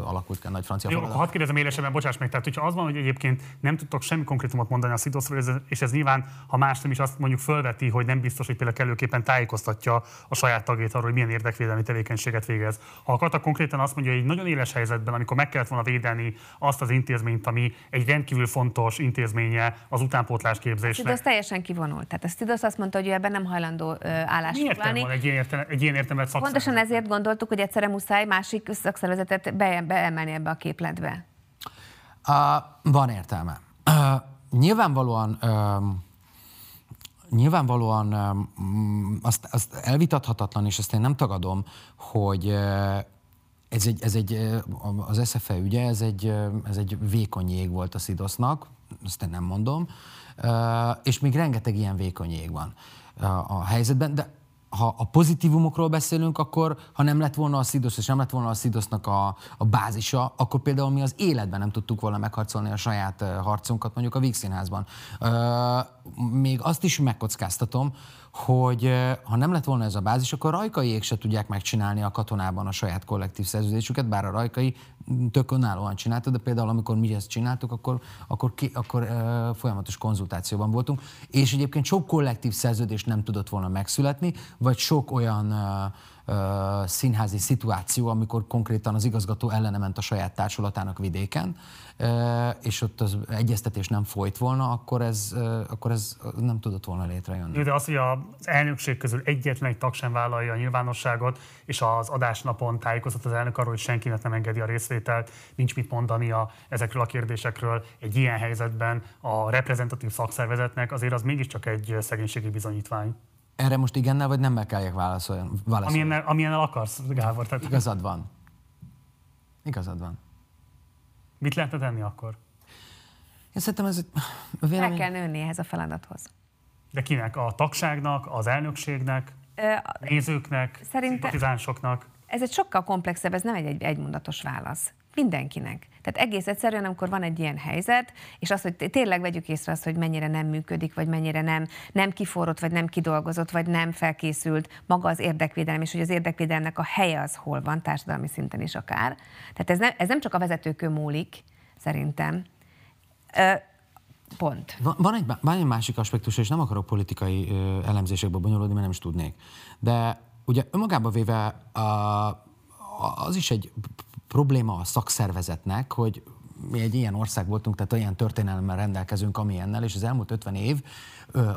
alakult ki a nagy francia Jó, hadd kérdezem élesebben, bocsáss meg, tehát hogyha az van, hogy egyébként nem tudtok semmi konkrétumot mondani a szidoszról, és ez nyilván, ha más nem is azt mondjuk fölveti, hogy nem biztos, hogy például kellőképpen tájékoztatja a saját tagjait arról, hogy milyen érdekvédelmi tevékenységet végez. Ha akartak konkrétan azt mondja, hogy egy nagyon éles helyzetben, amikor meg kellett volna védeni azt az intézményt, ami egy rendkívül fontos intézménye az utánpótlás képzésnek. Szidosz teljesen kivonult. Tehát a Szidosz azt mondta, hogy ő ebben nem hajlandó állást foglalni. Van egy ilyen, értelem, egy ilyen értelmet Pontosan ezért gondoltuk, hogy egyszerre muszáj másik szakszervezetet be, beemelni ebbe a képletbe? Uh, van értelme. Uh, nyilvánvalóan uh, nyilvánvalóan uh, azt, azt elvitathatatlan, és ezt én nem tagadom, hogy uh, ez egy, ez egy, az SFE ügye, ez egy, ez egy vékony jég volt a Szidosznak, ezt én nem mondom, és még rengeteg ilyen vékony jég van a helyzetben, de ha a pozitívumokról beszélünk, akkor ha nem lett volna a SZIDOSZ, és nem lett volna a SZIDOSZnak a, a bázisa, akkor például mi az életben nem tudtuk volna megharcolni a saját harcunkat, mondjuk a Vígszínházban. Még azt is megkockáztatom, hogy ha nem lett volna ez a bázis, akkor a rajkaiék se tudják megcsinálni a katonában a saját kollektív szerződésüket, bár a rajkai tök önállóan csinálta, de például amikor mi ezt csináltuk, akkor, akkor, ki, akkor uh, folyamatos konzultációban voltunk, és egyébként sok kollektív szerződés nem tudott volna megszületni, vagy sok olyan uh, színházi szituáció, amikor konkrétan az igazgató ellene ment a saját társulatának vidéken, és ott az egyeztetés nem folyt volna, akkor ez, akkor ez nem tudott volna létrejönni. De az, hogy az elnökség közül egyetlen egy tag sem vállalja a nyilvánosságot, és az adásnapon tájékozott az elnök arról, hogy senkinek nem engedi a részvételt, nincs mit mondania ezekről a kérdésekről egy ilyen helyzetben a reprezentatív szakszervezetnek, azért az mégiscsak egy szegénységi bizonyítvány. Erre most igennel vagy nemmel kelljek válaszolni? Amilyennel, amilyennel akarsz, Gábor. Tehát... Igazad van. Igazad van. Mit lehetne tenni akkor? Én szerintem ez... Vélemény... Meg kell nőni ehhez a feladathoz. De kinek? A tagságnak, az elnökségnek, a nézőknek, Szerintem... szimpatizánsoknak? Ez egy sokkal komplexebb, ez nem egy, egy egymondatos válasz. Mindenkinek. Tehát egész egyszerűen, amikor van egy ilyen helyzet, és az, hogy tényleg vegyük észre azt, hogy mennyire nem működik, vagy mennyire nem, nem kiforrott, vagy nem kidolgozott, vagy nem felkészült maga az érdekvédelem, és hogy az érdekvédelemnek a helye az hol van, társadalmi szinten is akár. Tehát ez nem, ez nem csak a vezetőkön múlik, szerintem. Ö, pont. Van, van, egy, van egy másik aspektus, és nem akarok politikai ö, elemzésekbe bonyolódni, mert nem is tudnék. De ugye önmagában véve a, az is egy probléma a szakszervezetnek, hogy mi egy ilyen ország voltunk, tehát olyan történelemmel rendelkezünk, amilyennel, és az elmúlt 50 év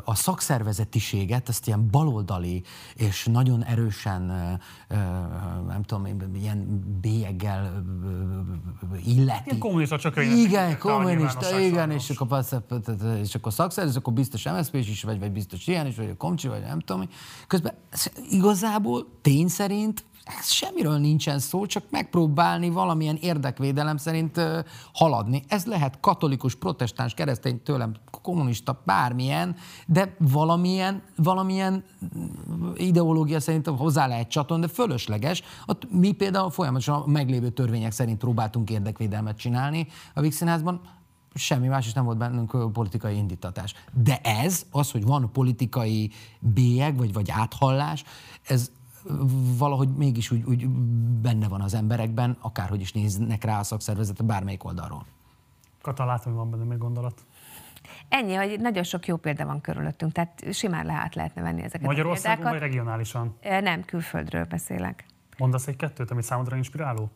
a szakszervezetiséget, ezt ilyen baloldali és nagyon erősen, nem tudom, ilyen bélyeggel illeti. Ilyen kommunista csak Igen, kommunista, igen, és akkor, és akkor szakszervezet, akkor biztos mszp is vagy, vagy biztos ilyen is, vagy a Komcsi, vagy nem tudom. Közben igazából tény szerint ez semmiről nincsen szó, csak megpróbálni valamilyen érdekvédelem szerint haladni. Ez lehet katolikus, protestáns, keresztény, tőlem kommunista, bármilyen, de valamilyen, valamilyen ideológia szerint hozzá lehet csaton, de fölösleges. Ott mi például folyamatosan a meglévő törvények szerint próbáltunk érdekvédelmet csinálni a Vixinházban, semmi más is nem volt bennünk politikai indítatás. De ez, az, hogy van politikai bélyeg, vagy, vagy áthallás, ez valahogy mégis úgy, úgy benne van az emberekben, akárhogy is néznek rá a szakszervezet bármelyik oldalról. Kata, látom, hogy van benne még gondolat. Ennyi, hogy nagyon sok jó példa van körülöttünk, tehát simán lehet lehetne venni ezeket Magyarországon vagy regionálisan? Nem, külföldről beszélek. Mondasz egy kettőt, ami számodra inspiráló?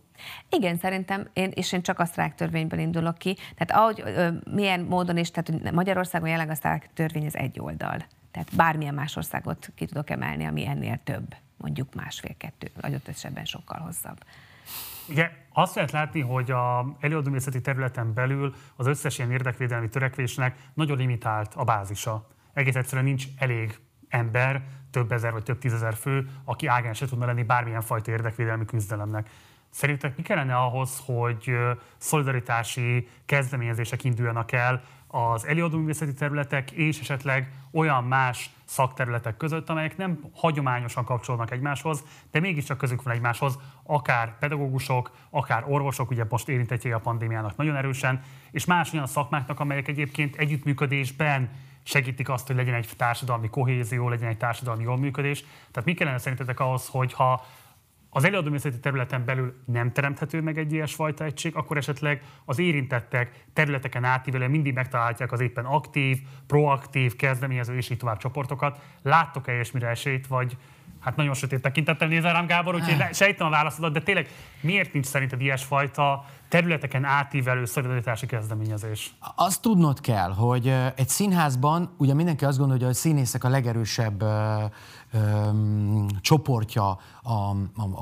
Igen, szerintem, én, és én csak a sztrák törvényből indulok ki. Tehát ahogy, ö, milyen módon is, tehát Magyarországon jelenleg a sztrák törvény az egy oldal. Tehát bármilyen más országot ki tudok emelni, ami ennél több mondjuk másfél-kettő, adott esetben sokkal hosszabb. Ugye azt lehet látni, hogy a előadóművészeti területen belül az összes ilyen érdekvédelmi törekvésnek nagyon limitált a bázisa. Egész egyszerűen nincs elég ember, több ezer vagy több tízezer fő, aki ágán se tudna lenni bármilyen fajta érdekvédelmi küzdelemnek. Szerintek mi kellene ahhoz, hogy szolidaritási kezdeményezések induljanak el az előadóművészeti területek és esetleg olyan más szakterületek között, amelyek nem hagyományosan kapcsolódnak egymáshoz, de mégiscsak közük van egymáshoz, akár pedagógusok, akár orvosok, ugye most érintettjei a pandémiának nagyon erősen, és más olyan szakmáknak, amelyek egyébként együttműködésben segítik azt, hogy legyen egy társadalmi kohézió, legyen egy társadalmi jól működés. Tehát mi kellene szerintetek ahhoz, hogyha az előadóművészeti területen belül nem teremthető meg egy ilyesfajta egység, akkor esetleg az érintettek területeken átívelően mindig megtalálják az éppen aktív, proaktív, kezdeményező és így tovább csoportokat. Láttok-e ilyesmire esélyt, vagy hát nagyon sötét tekintettel nézel rám, Gábor, úgyhogy sejtem a válaszodat, de tényleg miért nincs szerinted ilyesfajta területeken átívelő szolidaritási kezdeményezés? Azt tudnod kell, hogy egy színházban ugye mindenki azt gondolja, hogy a színészek a legerősebb csoportja a, a,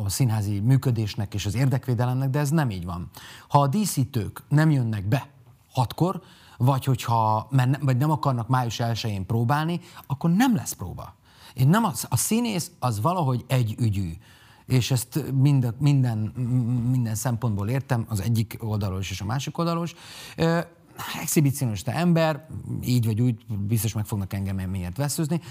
a színházi működésnek és az érdekvédelemnek, de ez nem így van. Ha a díszítők nem jönnek be hatkor, vagy hogyha mert ne, vagy nem akarnak május 1-én próbálni, akkor nem lesz próba. Én nem az, a színész az valahogy egy ügyű. És ezt minden, minden, minden szempontból értem, az egyik oldalról és a másik oldalról is exhibicionista ember, így vagy úgy, biztos meg fognak engem miért veszőzni.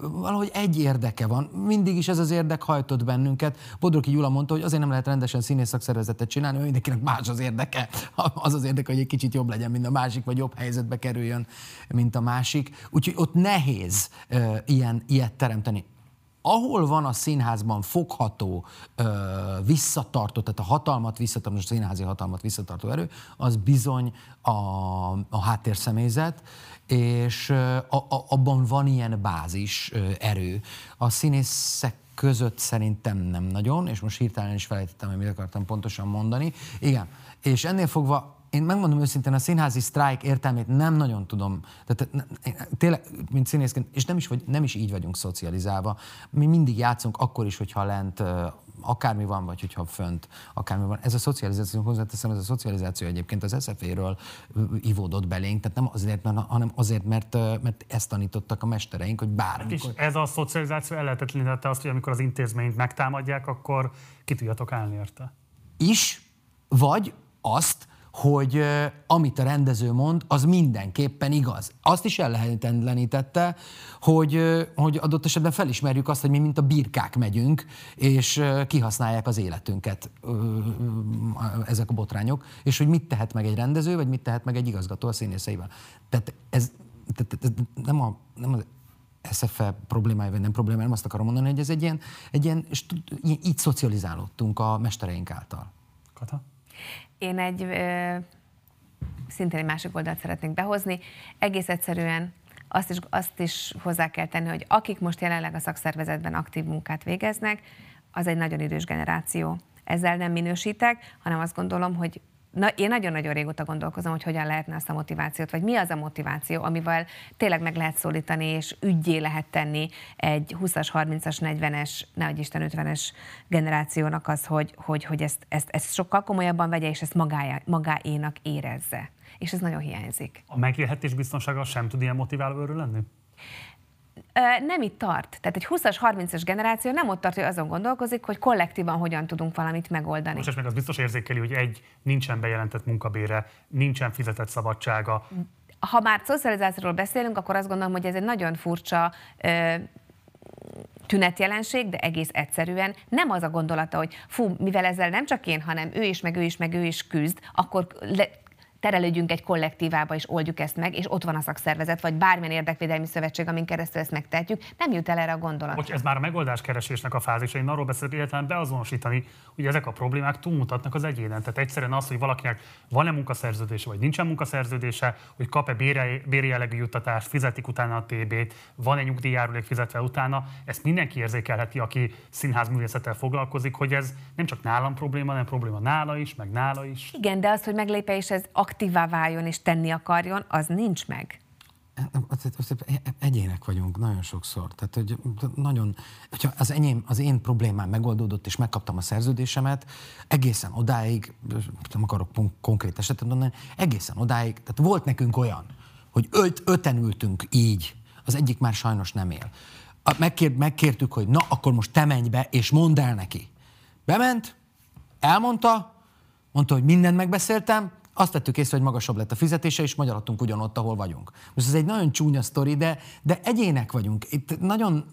Valahogy egy érdeke van, mindig is ez az érdek hajtott bennünket. Bodroki Gyula mondta, hogy azért nem lehet rendesen színész szakszervezetet csinálni, mert mindenkinek más az érdeke. [laughs] Az az érdeke, hogy egy kicsit jobb legyen, mint a másik, vagy jobb helyzetbe kerüljön, mint a másik. Úgyhogy ott nehéz ilyen, ilyet teremteni ahol van a színházban fogható, ö, visszatartó, tehát a hatalmat visszatartó, a színházi hatalmat visszatartó erő, az bizony a, a háttérszemélyzet, és a, a, abban van ilyen bázis ö, erő. A színészek között szerintem nem nagyon, és most hirtelen is felejtettem, hogy mit akartam pontosan mondani. Igen, és ennél fogva én megmondom őszintén, a színházi sztrájk értelmét nem nagyon tudom. Tehát tényleg, mint színészként, és nem is, vagy, nem is így vagyunk szocializálva. Mi mindig játszunk akkor is, hogyha lent akármi van, vagy hogyha fönt akármi van. Ez a szocializáció, hozzáteszem, ez a szocializáció egyébként az SZF-ről ivódott belénk, tehát nem azért, mert, hanem azért, mert, mert ezt tanítottak a mestereink, hogy bármikor. És ez a szocializáció ellehetetlenítette azt, hogy amikor az intézményt megtámadják, akkor ki tudjatok állni érte? Is, vagy azt, hogy amit a rendező mond, az mindenképpen igaz. Azt is ellehetetlenítette, hogy, hogy adott esetben felismerjük azt, hogy mi mint a birkák megyünk, és kihasználják az életünket ezek a botrányok, és hogy mit tehet meg egy rendező, vagy mit tehet meg egy igazgató a színészeivel. Tehát ez, tehát ez nem, a, nem az SFE problémája, vagy nem problémája, nem azt akarom mondani, hogy ez egy ilyen, egy ilyen így szocializálódtunk a mestereink által. Kata? Én egy szintén egy másik oldalt szeretnék behozni. Egész egyszerűen azt is, azt is hozzá kell tenni, hogy akik most jelenleg a szakszervezetben aktív munkát végeznek, az egy nagyon idős generáció. Ezzel nem minősítek, hanem azt gondolom, hogy na, én nagyon-nagyon régóta gondolkozom, hogy hogyan lehetne azt a motivációt, vagy mi az a motiváció, amivel tényleg meg lehet szólítani, és ügyé lehet tenni egy 20-as, 30-as, 40-es, nehogy Isten 50-es generációnak az, hogy, hogy, hogy ezt, ezt, ezt sokkal komolyabban vegye, és ezt magája, magáénak érezze. És ez nagyon hiányzik. A megélhetés biztonsága sem tud ilyen motiváló lenni? Nem itt tart. Tehát egy 20-as, 30-as generáció nem ott tart, hogy azon gondolkozik, hogy kollektívan hogyan tudunk valamit megoldani. Most meg az biztos érzékeli, hogy egy, nincsen bejelentett munkabére, nincsen fizetett szabadsága. Ha már szocializációról beszélünk, akkor azt gondolom, hogy ez egy nagyon furcsa tünetjelenség, de egész egyszerűen nem az a gondolata, hogy fú, mivel ezzel nem csak én, hanem ő is, meg ő is, meg ő is küzd, akkor le, terelődjünk egy kollektívába és oldjuk ezt meg, és ott van a szakszervezet, vagy bármilyen érdekvédelmi szövetség, amin keresztül ezt megtehetjük, nem jut el erre a gondolat. Bocs, ez már a megoldás keresésnek a fázis, én arról beszélek, egyáltalán beazonosítani, hogy ezek a problémák túlmutatnak az egyénen. Tehát egyszerűen az, hogy valakinek van-e munkaszerződése, vagy nincsen munkaszerződése, hogy kap-e bérjellegű juttatást, fizetik utána a TB-t, van-e nyugdíjjárulék fizetve utána, ezt mindenki érzékelheti, aki színházművészettel foglalkozik, hogy ez nem csak nálam probléma, hanem probléma nála is, meg nála is. Igen, de az, hogy meglépe és ez aktívá váljon és tenni akarjon, az nincs meg. Egyének vagyunk nagyon sokszor. Tehát, hogy nagyon, hogyha az, enyém, az én problémám megoldódott, és megkaptam a szerződésemet, egészen odáig, nem akarok konkrét esetet mondani, egészen odáig, tehát volt nekünk olyan, hogy öt, öten ültünk így, az egyik már sajnos nem él. Megkér, megkértük, hogy na, akkor most te menj be, és mondd el neki. Bement, elmondta, mondta, hogy mindent megbeszéltem, azt tettük észre, hogy magasabb lett a fizetése, és magyarodtunk ugyanott, ahol vagyunk. Most ez egy nagyon csúnya sztori, de, de egyének vagyunk. Itt nagyon,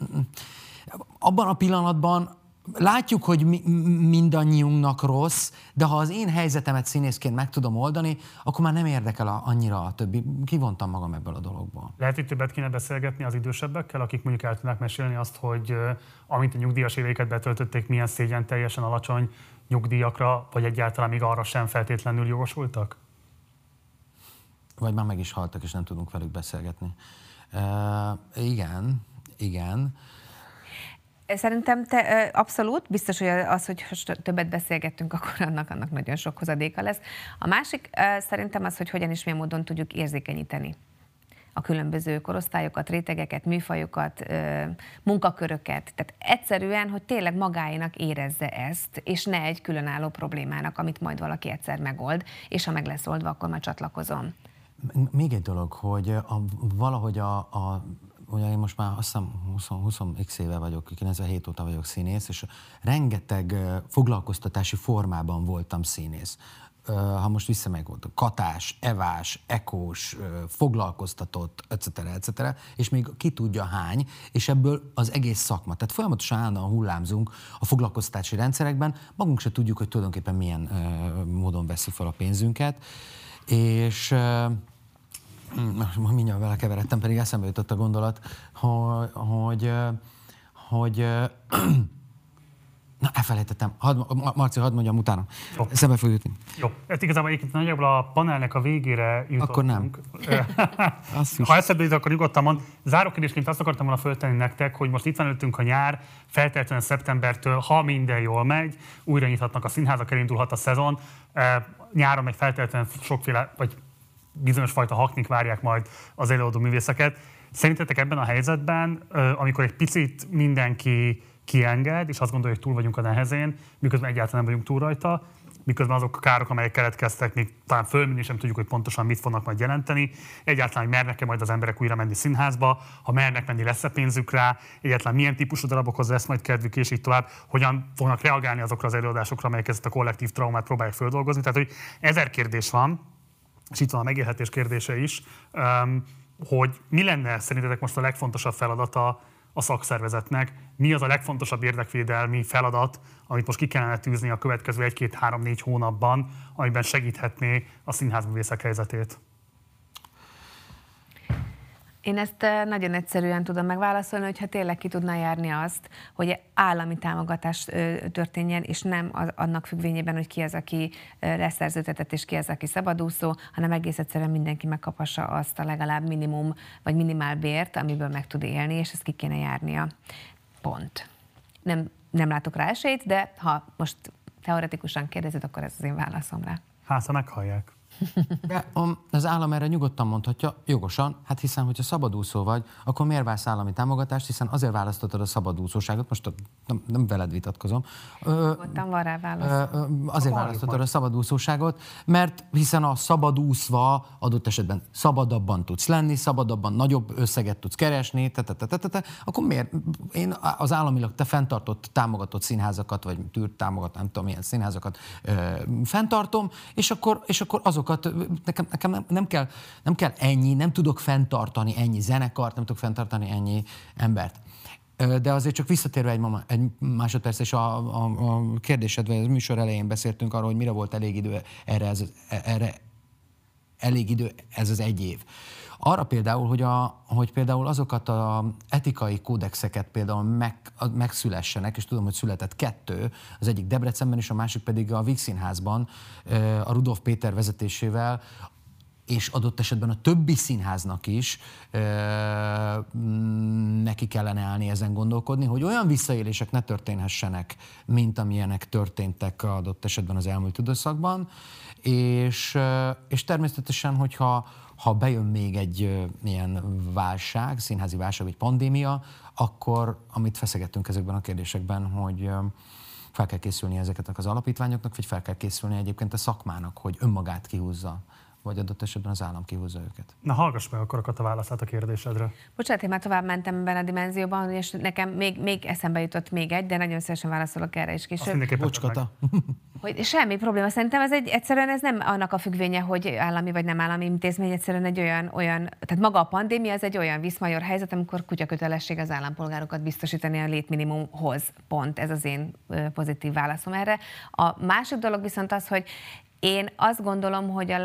abban a pillanatban látjuk, hogy mi, mindannyiunknak rossz, de ha az én helyzetemet színészként meg tudom oldani, akkor már nem érdekel a, annyira a többi. Kivontam magam ebből a dologból. Lehet, hogy többet kéne beszélgetni az idősebbekkel, akik mondjuk el tudnak mesélni azt, hogy amint a nyugdíjas éveiket betöltötték, milyen szégyen teljesen alacsony nyugdíjakra, vagy egyáltalán még arra sem feltétlenül jogosultak? Vagy már meg is haltak, és nem tudunk velük beszélgetni. Uh, igen, igen. Szerintem te abszolút, biztos, hogy az, hogy többet beszélgettünk, akkor annak, annak nagyon sok hozadéka lesz. A másik szerintem az, hogy hogyan és milyen módon tudjuk érzékenyíteni a különböző korosztályokat, rétegeket, műfajokat, munkaköröket. Tehát egyszerűen, hogy tényleg magáénak érezze ezt, és ne egy különálló problémának, amit majd valaki egyszer megold, és ha meg lesz oldva, akkor már csatlakozom. Még egy dolog, hogy a, valahogy a, a ugye én most már azt hiszem 20, 20 x éve vagyok, 97 óta vagyok színész, és rengeteg foglalkoztatási formában voltam színész ha most visszamegy, volt katás, evás, ekós, foglalkoztatott, etc., etc., és még ki tudja hány, és ebből az egész szakma. Tehát folyamatosan állandóan hullámzunk a foglalkoztatási rendszerekben, magunk se tudjuk, hogy tulajdonképpen milyen módon veszi fel a pénzünket, és most mindjárt vele keveredtem, pedig eszembe jutott a gondolat, hogy, hogy, hogy Na, elfelejtettem. Hadd, Marci, hadd mondjam utána. Jó. Szembe fog jutni. Jó. Hát igazából egyébként nagyjából a panelnek a végére jutottunk. Akkor nem. [laughs] ha eszedbe jut, akkor nyugodtan mond. Záró kérdésként azt akartam volna föltenni nektek, hogy most itt van előttünk a nyár, feltétlenül szeptembertől, ha minden jól megy, újra nyithatnak a színházak, elindulhat a szezon. Nyáron meg feltétlenül sokféle, vagy bizonyos fajta haknik várják majd az előadó művészeket. Szerintetek ebben a helyzetben, amikor egy picit mindenki kienged, és azt gondolja, hogy túl vagyunk a nehezén, miközben egyáltalán nem vagyunk túl rajta, miközben azok a károk, amelyek keletkeztek, még talán fölmenni sem tudjuk, hogy pontosan mit fognak majd jelenteni. Egyáltalán, hogy mernek-e majd az emberek újra menni színházba, ha mernek menni, lesz-e pénzük rá, egyáltalán milyen típusú darabokhoz lesz majd kedvük, és így tovább, hogyan fognak reagálni azokra az előadásokra, amelyek ezt a kollektív traumát próbálják földolgozni. Tehát, hogy ezer kérdés van, és itt van a megélhetés kérdése is, hogy mi lenne szerintetek most a legfontosabb feladata a szakszervezetnek, mi az a legfontosabb érdekvédelmi feladat, amit most ki kellene tűzni a következő egy-két-három-négy hónapban, amiben segíthetné a színházművészek helyzetét. Én ezt nagyon egyszerűen tudom megválaszolni, hogyha tényleg ki tudna járni azt, hogy állami támogatás történjen, és nem annak függvényében, hogy ki az, aki leszerződtetett, és ki az, aki szabadúszó, hanem egész egyszerűen mindenki megkapassa azt a legalább minimum, vagy minimál bért, amiből meg tud élni, és ezt ki kéne járnia. Pont. Nem, nem látok rá esélyt, de ha most teoretikusan kérdezed, akkor ez az én válaszom rá. Hát, ha meghallják. De az állam erre nyugodtan mondhatja, jogosan, hát hiszen, hogyha szabadúszó vagy, akkor miért válsz állami támogatást, hiszen azért választottad a szabadúszóságot, most nem, nem veled vitatkozom. Nyugodtan van rá válasz. Azért választottad a szabadúszóságot, mert hiszen a szabadúszva adott esetben szabadabban tudsz lenni, szabadabban nagyobb összeget tudsz keresni, te, akkor miért? Én az államilag te fenntartott, támogatott színházakat, vagy tűrt támogat, nem tudom, milyen színházakat fenntartom, és akkor, és akkor azok azokat, nekem, nekem nem, nem, kell, nem kell ennyi, nem tudok fenntartani ennyi zenekart, nem tudok fenntartani ennyi embert. De azért csak visszatérve egy, mama, egy másodperc, és a, a, a kérdésedve, a műsor elején beszéltünk arról, hogy mire volt elég idő erre, ez, erre elég idő ez az egy év. Arra például, hogy, a, hogy például azokat az etikai kódexeket például meg, megszülessenek, és tudom, hogy született kettő, az egyik Debrecenben, és a másik pedig a Víg Színházban, a Rudolf Péter vezetésével, és adott esetben a többi színháznak is ö, neki kellene állni ezen gondolkodni, hogy olyan visszaélések ne történhessenek, mint amilyenek történtek adott esetben az elmúlt időszakban, és, és természetesen, hogyha ha bejön még egy ilyen válság, színházi válság vagy pandémia, akkor amit feszegettünk ezekben a kérdésekben, hogy fel kell készülni ezeknek az alapítványoknak, vagy fel kell készülni egyébként a szakmának, hogy önmagát kihúzza vagy adott esetben az állam kihúzza őket. Na hallgass meg akkor a válaszát a kérdésedre. Bocsánat, én már tovább mentem ebben a dimenzióban, és nekem még, még eszembe jutott még egy, de nagyon szívesen válaszolok erre is később. Bocskata. [laughs] Hogy semmi probléma. Szerintem ez egy, egyszerűen ez nem annak a függvénye, hogy állami vagy nem állami intézmény, egyszerűen egy olyan, olyan tehát maga a pandémia az egy olyan viszmajor helyzet, amikor kutya kötelesség az állampolgárokat biztosítani a létminimumhoz. Pont ez az én pozitív válaszom erre. A másik dolog viszont az, hogy én azt gondolom, hogy a,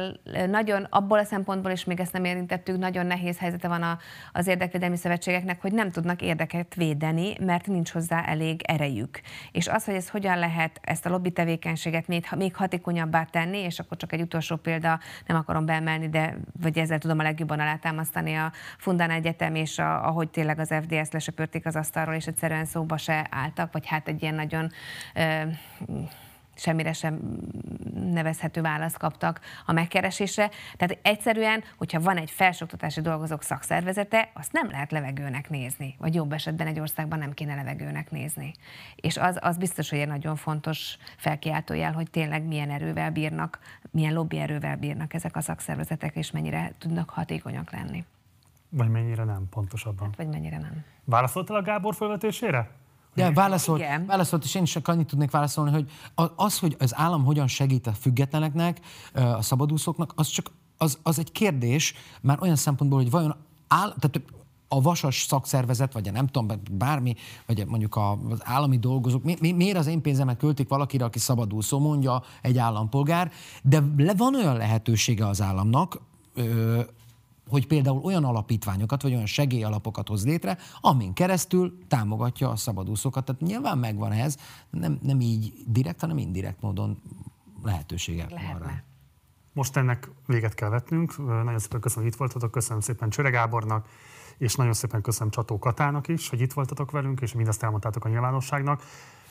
nagyon abból a szempontból is még ezt nem érintettük, nagyon nehéz helyzete van a, az érdekvédelmi szövetségeknek, hogy nem tudnak érdeket védeni, mert nincs hozzá elég erejük. És az, hogy ez hogyan lehet ezt a lobby tevékenységet még, még hatékonyabbá tenni, és akkor csak egy utolsó példa, nem akarom beemelni, de vagy ezzel tudom a legjobban alátámasztani a Fundán Egyetem, és a, ahogy tényleg az FDS lesöpörték az asztalról, és egyszerűen szóba se álltak, vagy hát egy ilyen nagyon ö, semmire sem nevezhető választ kaptak a megkeresésre. Tehát egyszerűen, hogyha van egy felsőoktatási dolgozók szakszervezete, azt nem lehet levegőnek nézni, vagy jobb esetben egy országban nem kéne levegőnek nézni. És az, az biztos, hogy egy nagyon fontos felkiáltójel, hogy tényleg milyen erővel bírnak, milyen lobby erővel bírnak ezek a szakszervezetek, és mennyire tudnak hatékonyak lenni. Vagy mennyire nem, pontosabban. Hát, vagy mennyire nem. Válaszoltál a Gábor felvetésére? De válaszolt, válaszolt, és én is csak annyit tudnék válaszolni, hogy az, hogy az állam hogyan segít a függetleneknek, a szabadúszóknak, az csak az, az egy kérdés, már olyan szempontból, hogy vajon áll, tehát a vasas szakszervezet, vagy a nem tudom, bármi, vagy mondjuk az állami dolgozók, mi, mi, miért az én pénzemet költik valakire, aki szabadúszó, mondja egy állampolgár, de le, van olyan lehetősége az államnak, hogy például olyan alapítványokat, vagy olyan segélyalapokat hoz létre, amin keresztül támogatja a szabadúszókat. Tehát nyilván megvan ez, nem, nem így direkt, hanem indirekt módon lehetősége van rá. Most ennek véget kell vetnünk. Nagyon szépen köszönöm, hogy itt voltatok, köszönöm szépen Csöre Gábornak, és nagyon szépen köszönöm Csató Katának is, hogy itt voltatok velünk, és mindezt elmondtátok a nyilvánosságnak.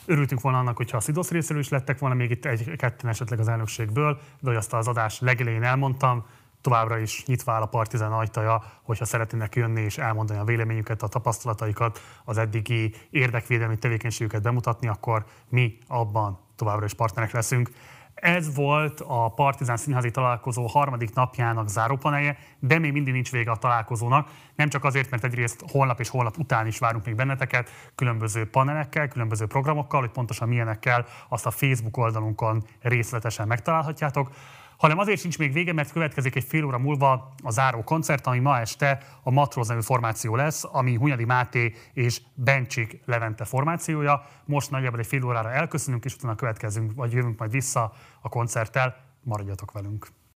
Örültünk volna annak, hogyha a Szidosz részéről is lettek volna még itt egy-ketten esetleg az elnökségből, de hogy azt az adás legelején elmondtam, továbbra is nyitva áll a Partizán ajtaja, hogyha szeretnének jönni és elmondani a véleményüket, a tapasztalataikat, az eddigi érdekvédelmi tevékenységüket bemutatni, akkor mi abban továbbra is partnerek leszünk. Ez volt a Partizán Színházi találkozó harmadik napjának zárópanelje, de még mindig nincs vége a találkozónak. Nem csak azért, mert egyrészt holnap és holnap után is várunk még benneteket, különböző panelekkel, különböző programokkal, hogy pontosan milyenekkel azt a Facebook oldalunkon részletesen megtalálhatjátok, hanem azért sincs még vége, mert következik egy fél óra múlva a záró koncert, ami ma este a Matróz nevű formáció lesz, ami Hunyadi Máté és Bencsik Levente formációja. Most nagyjából egy fél órára elköszönünk, és utána következünk, vagy jövünk majd vissza a koncerttel. Maradjatok velünk!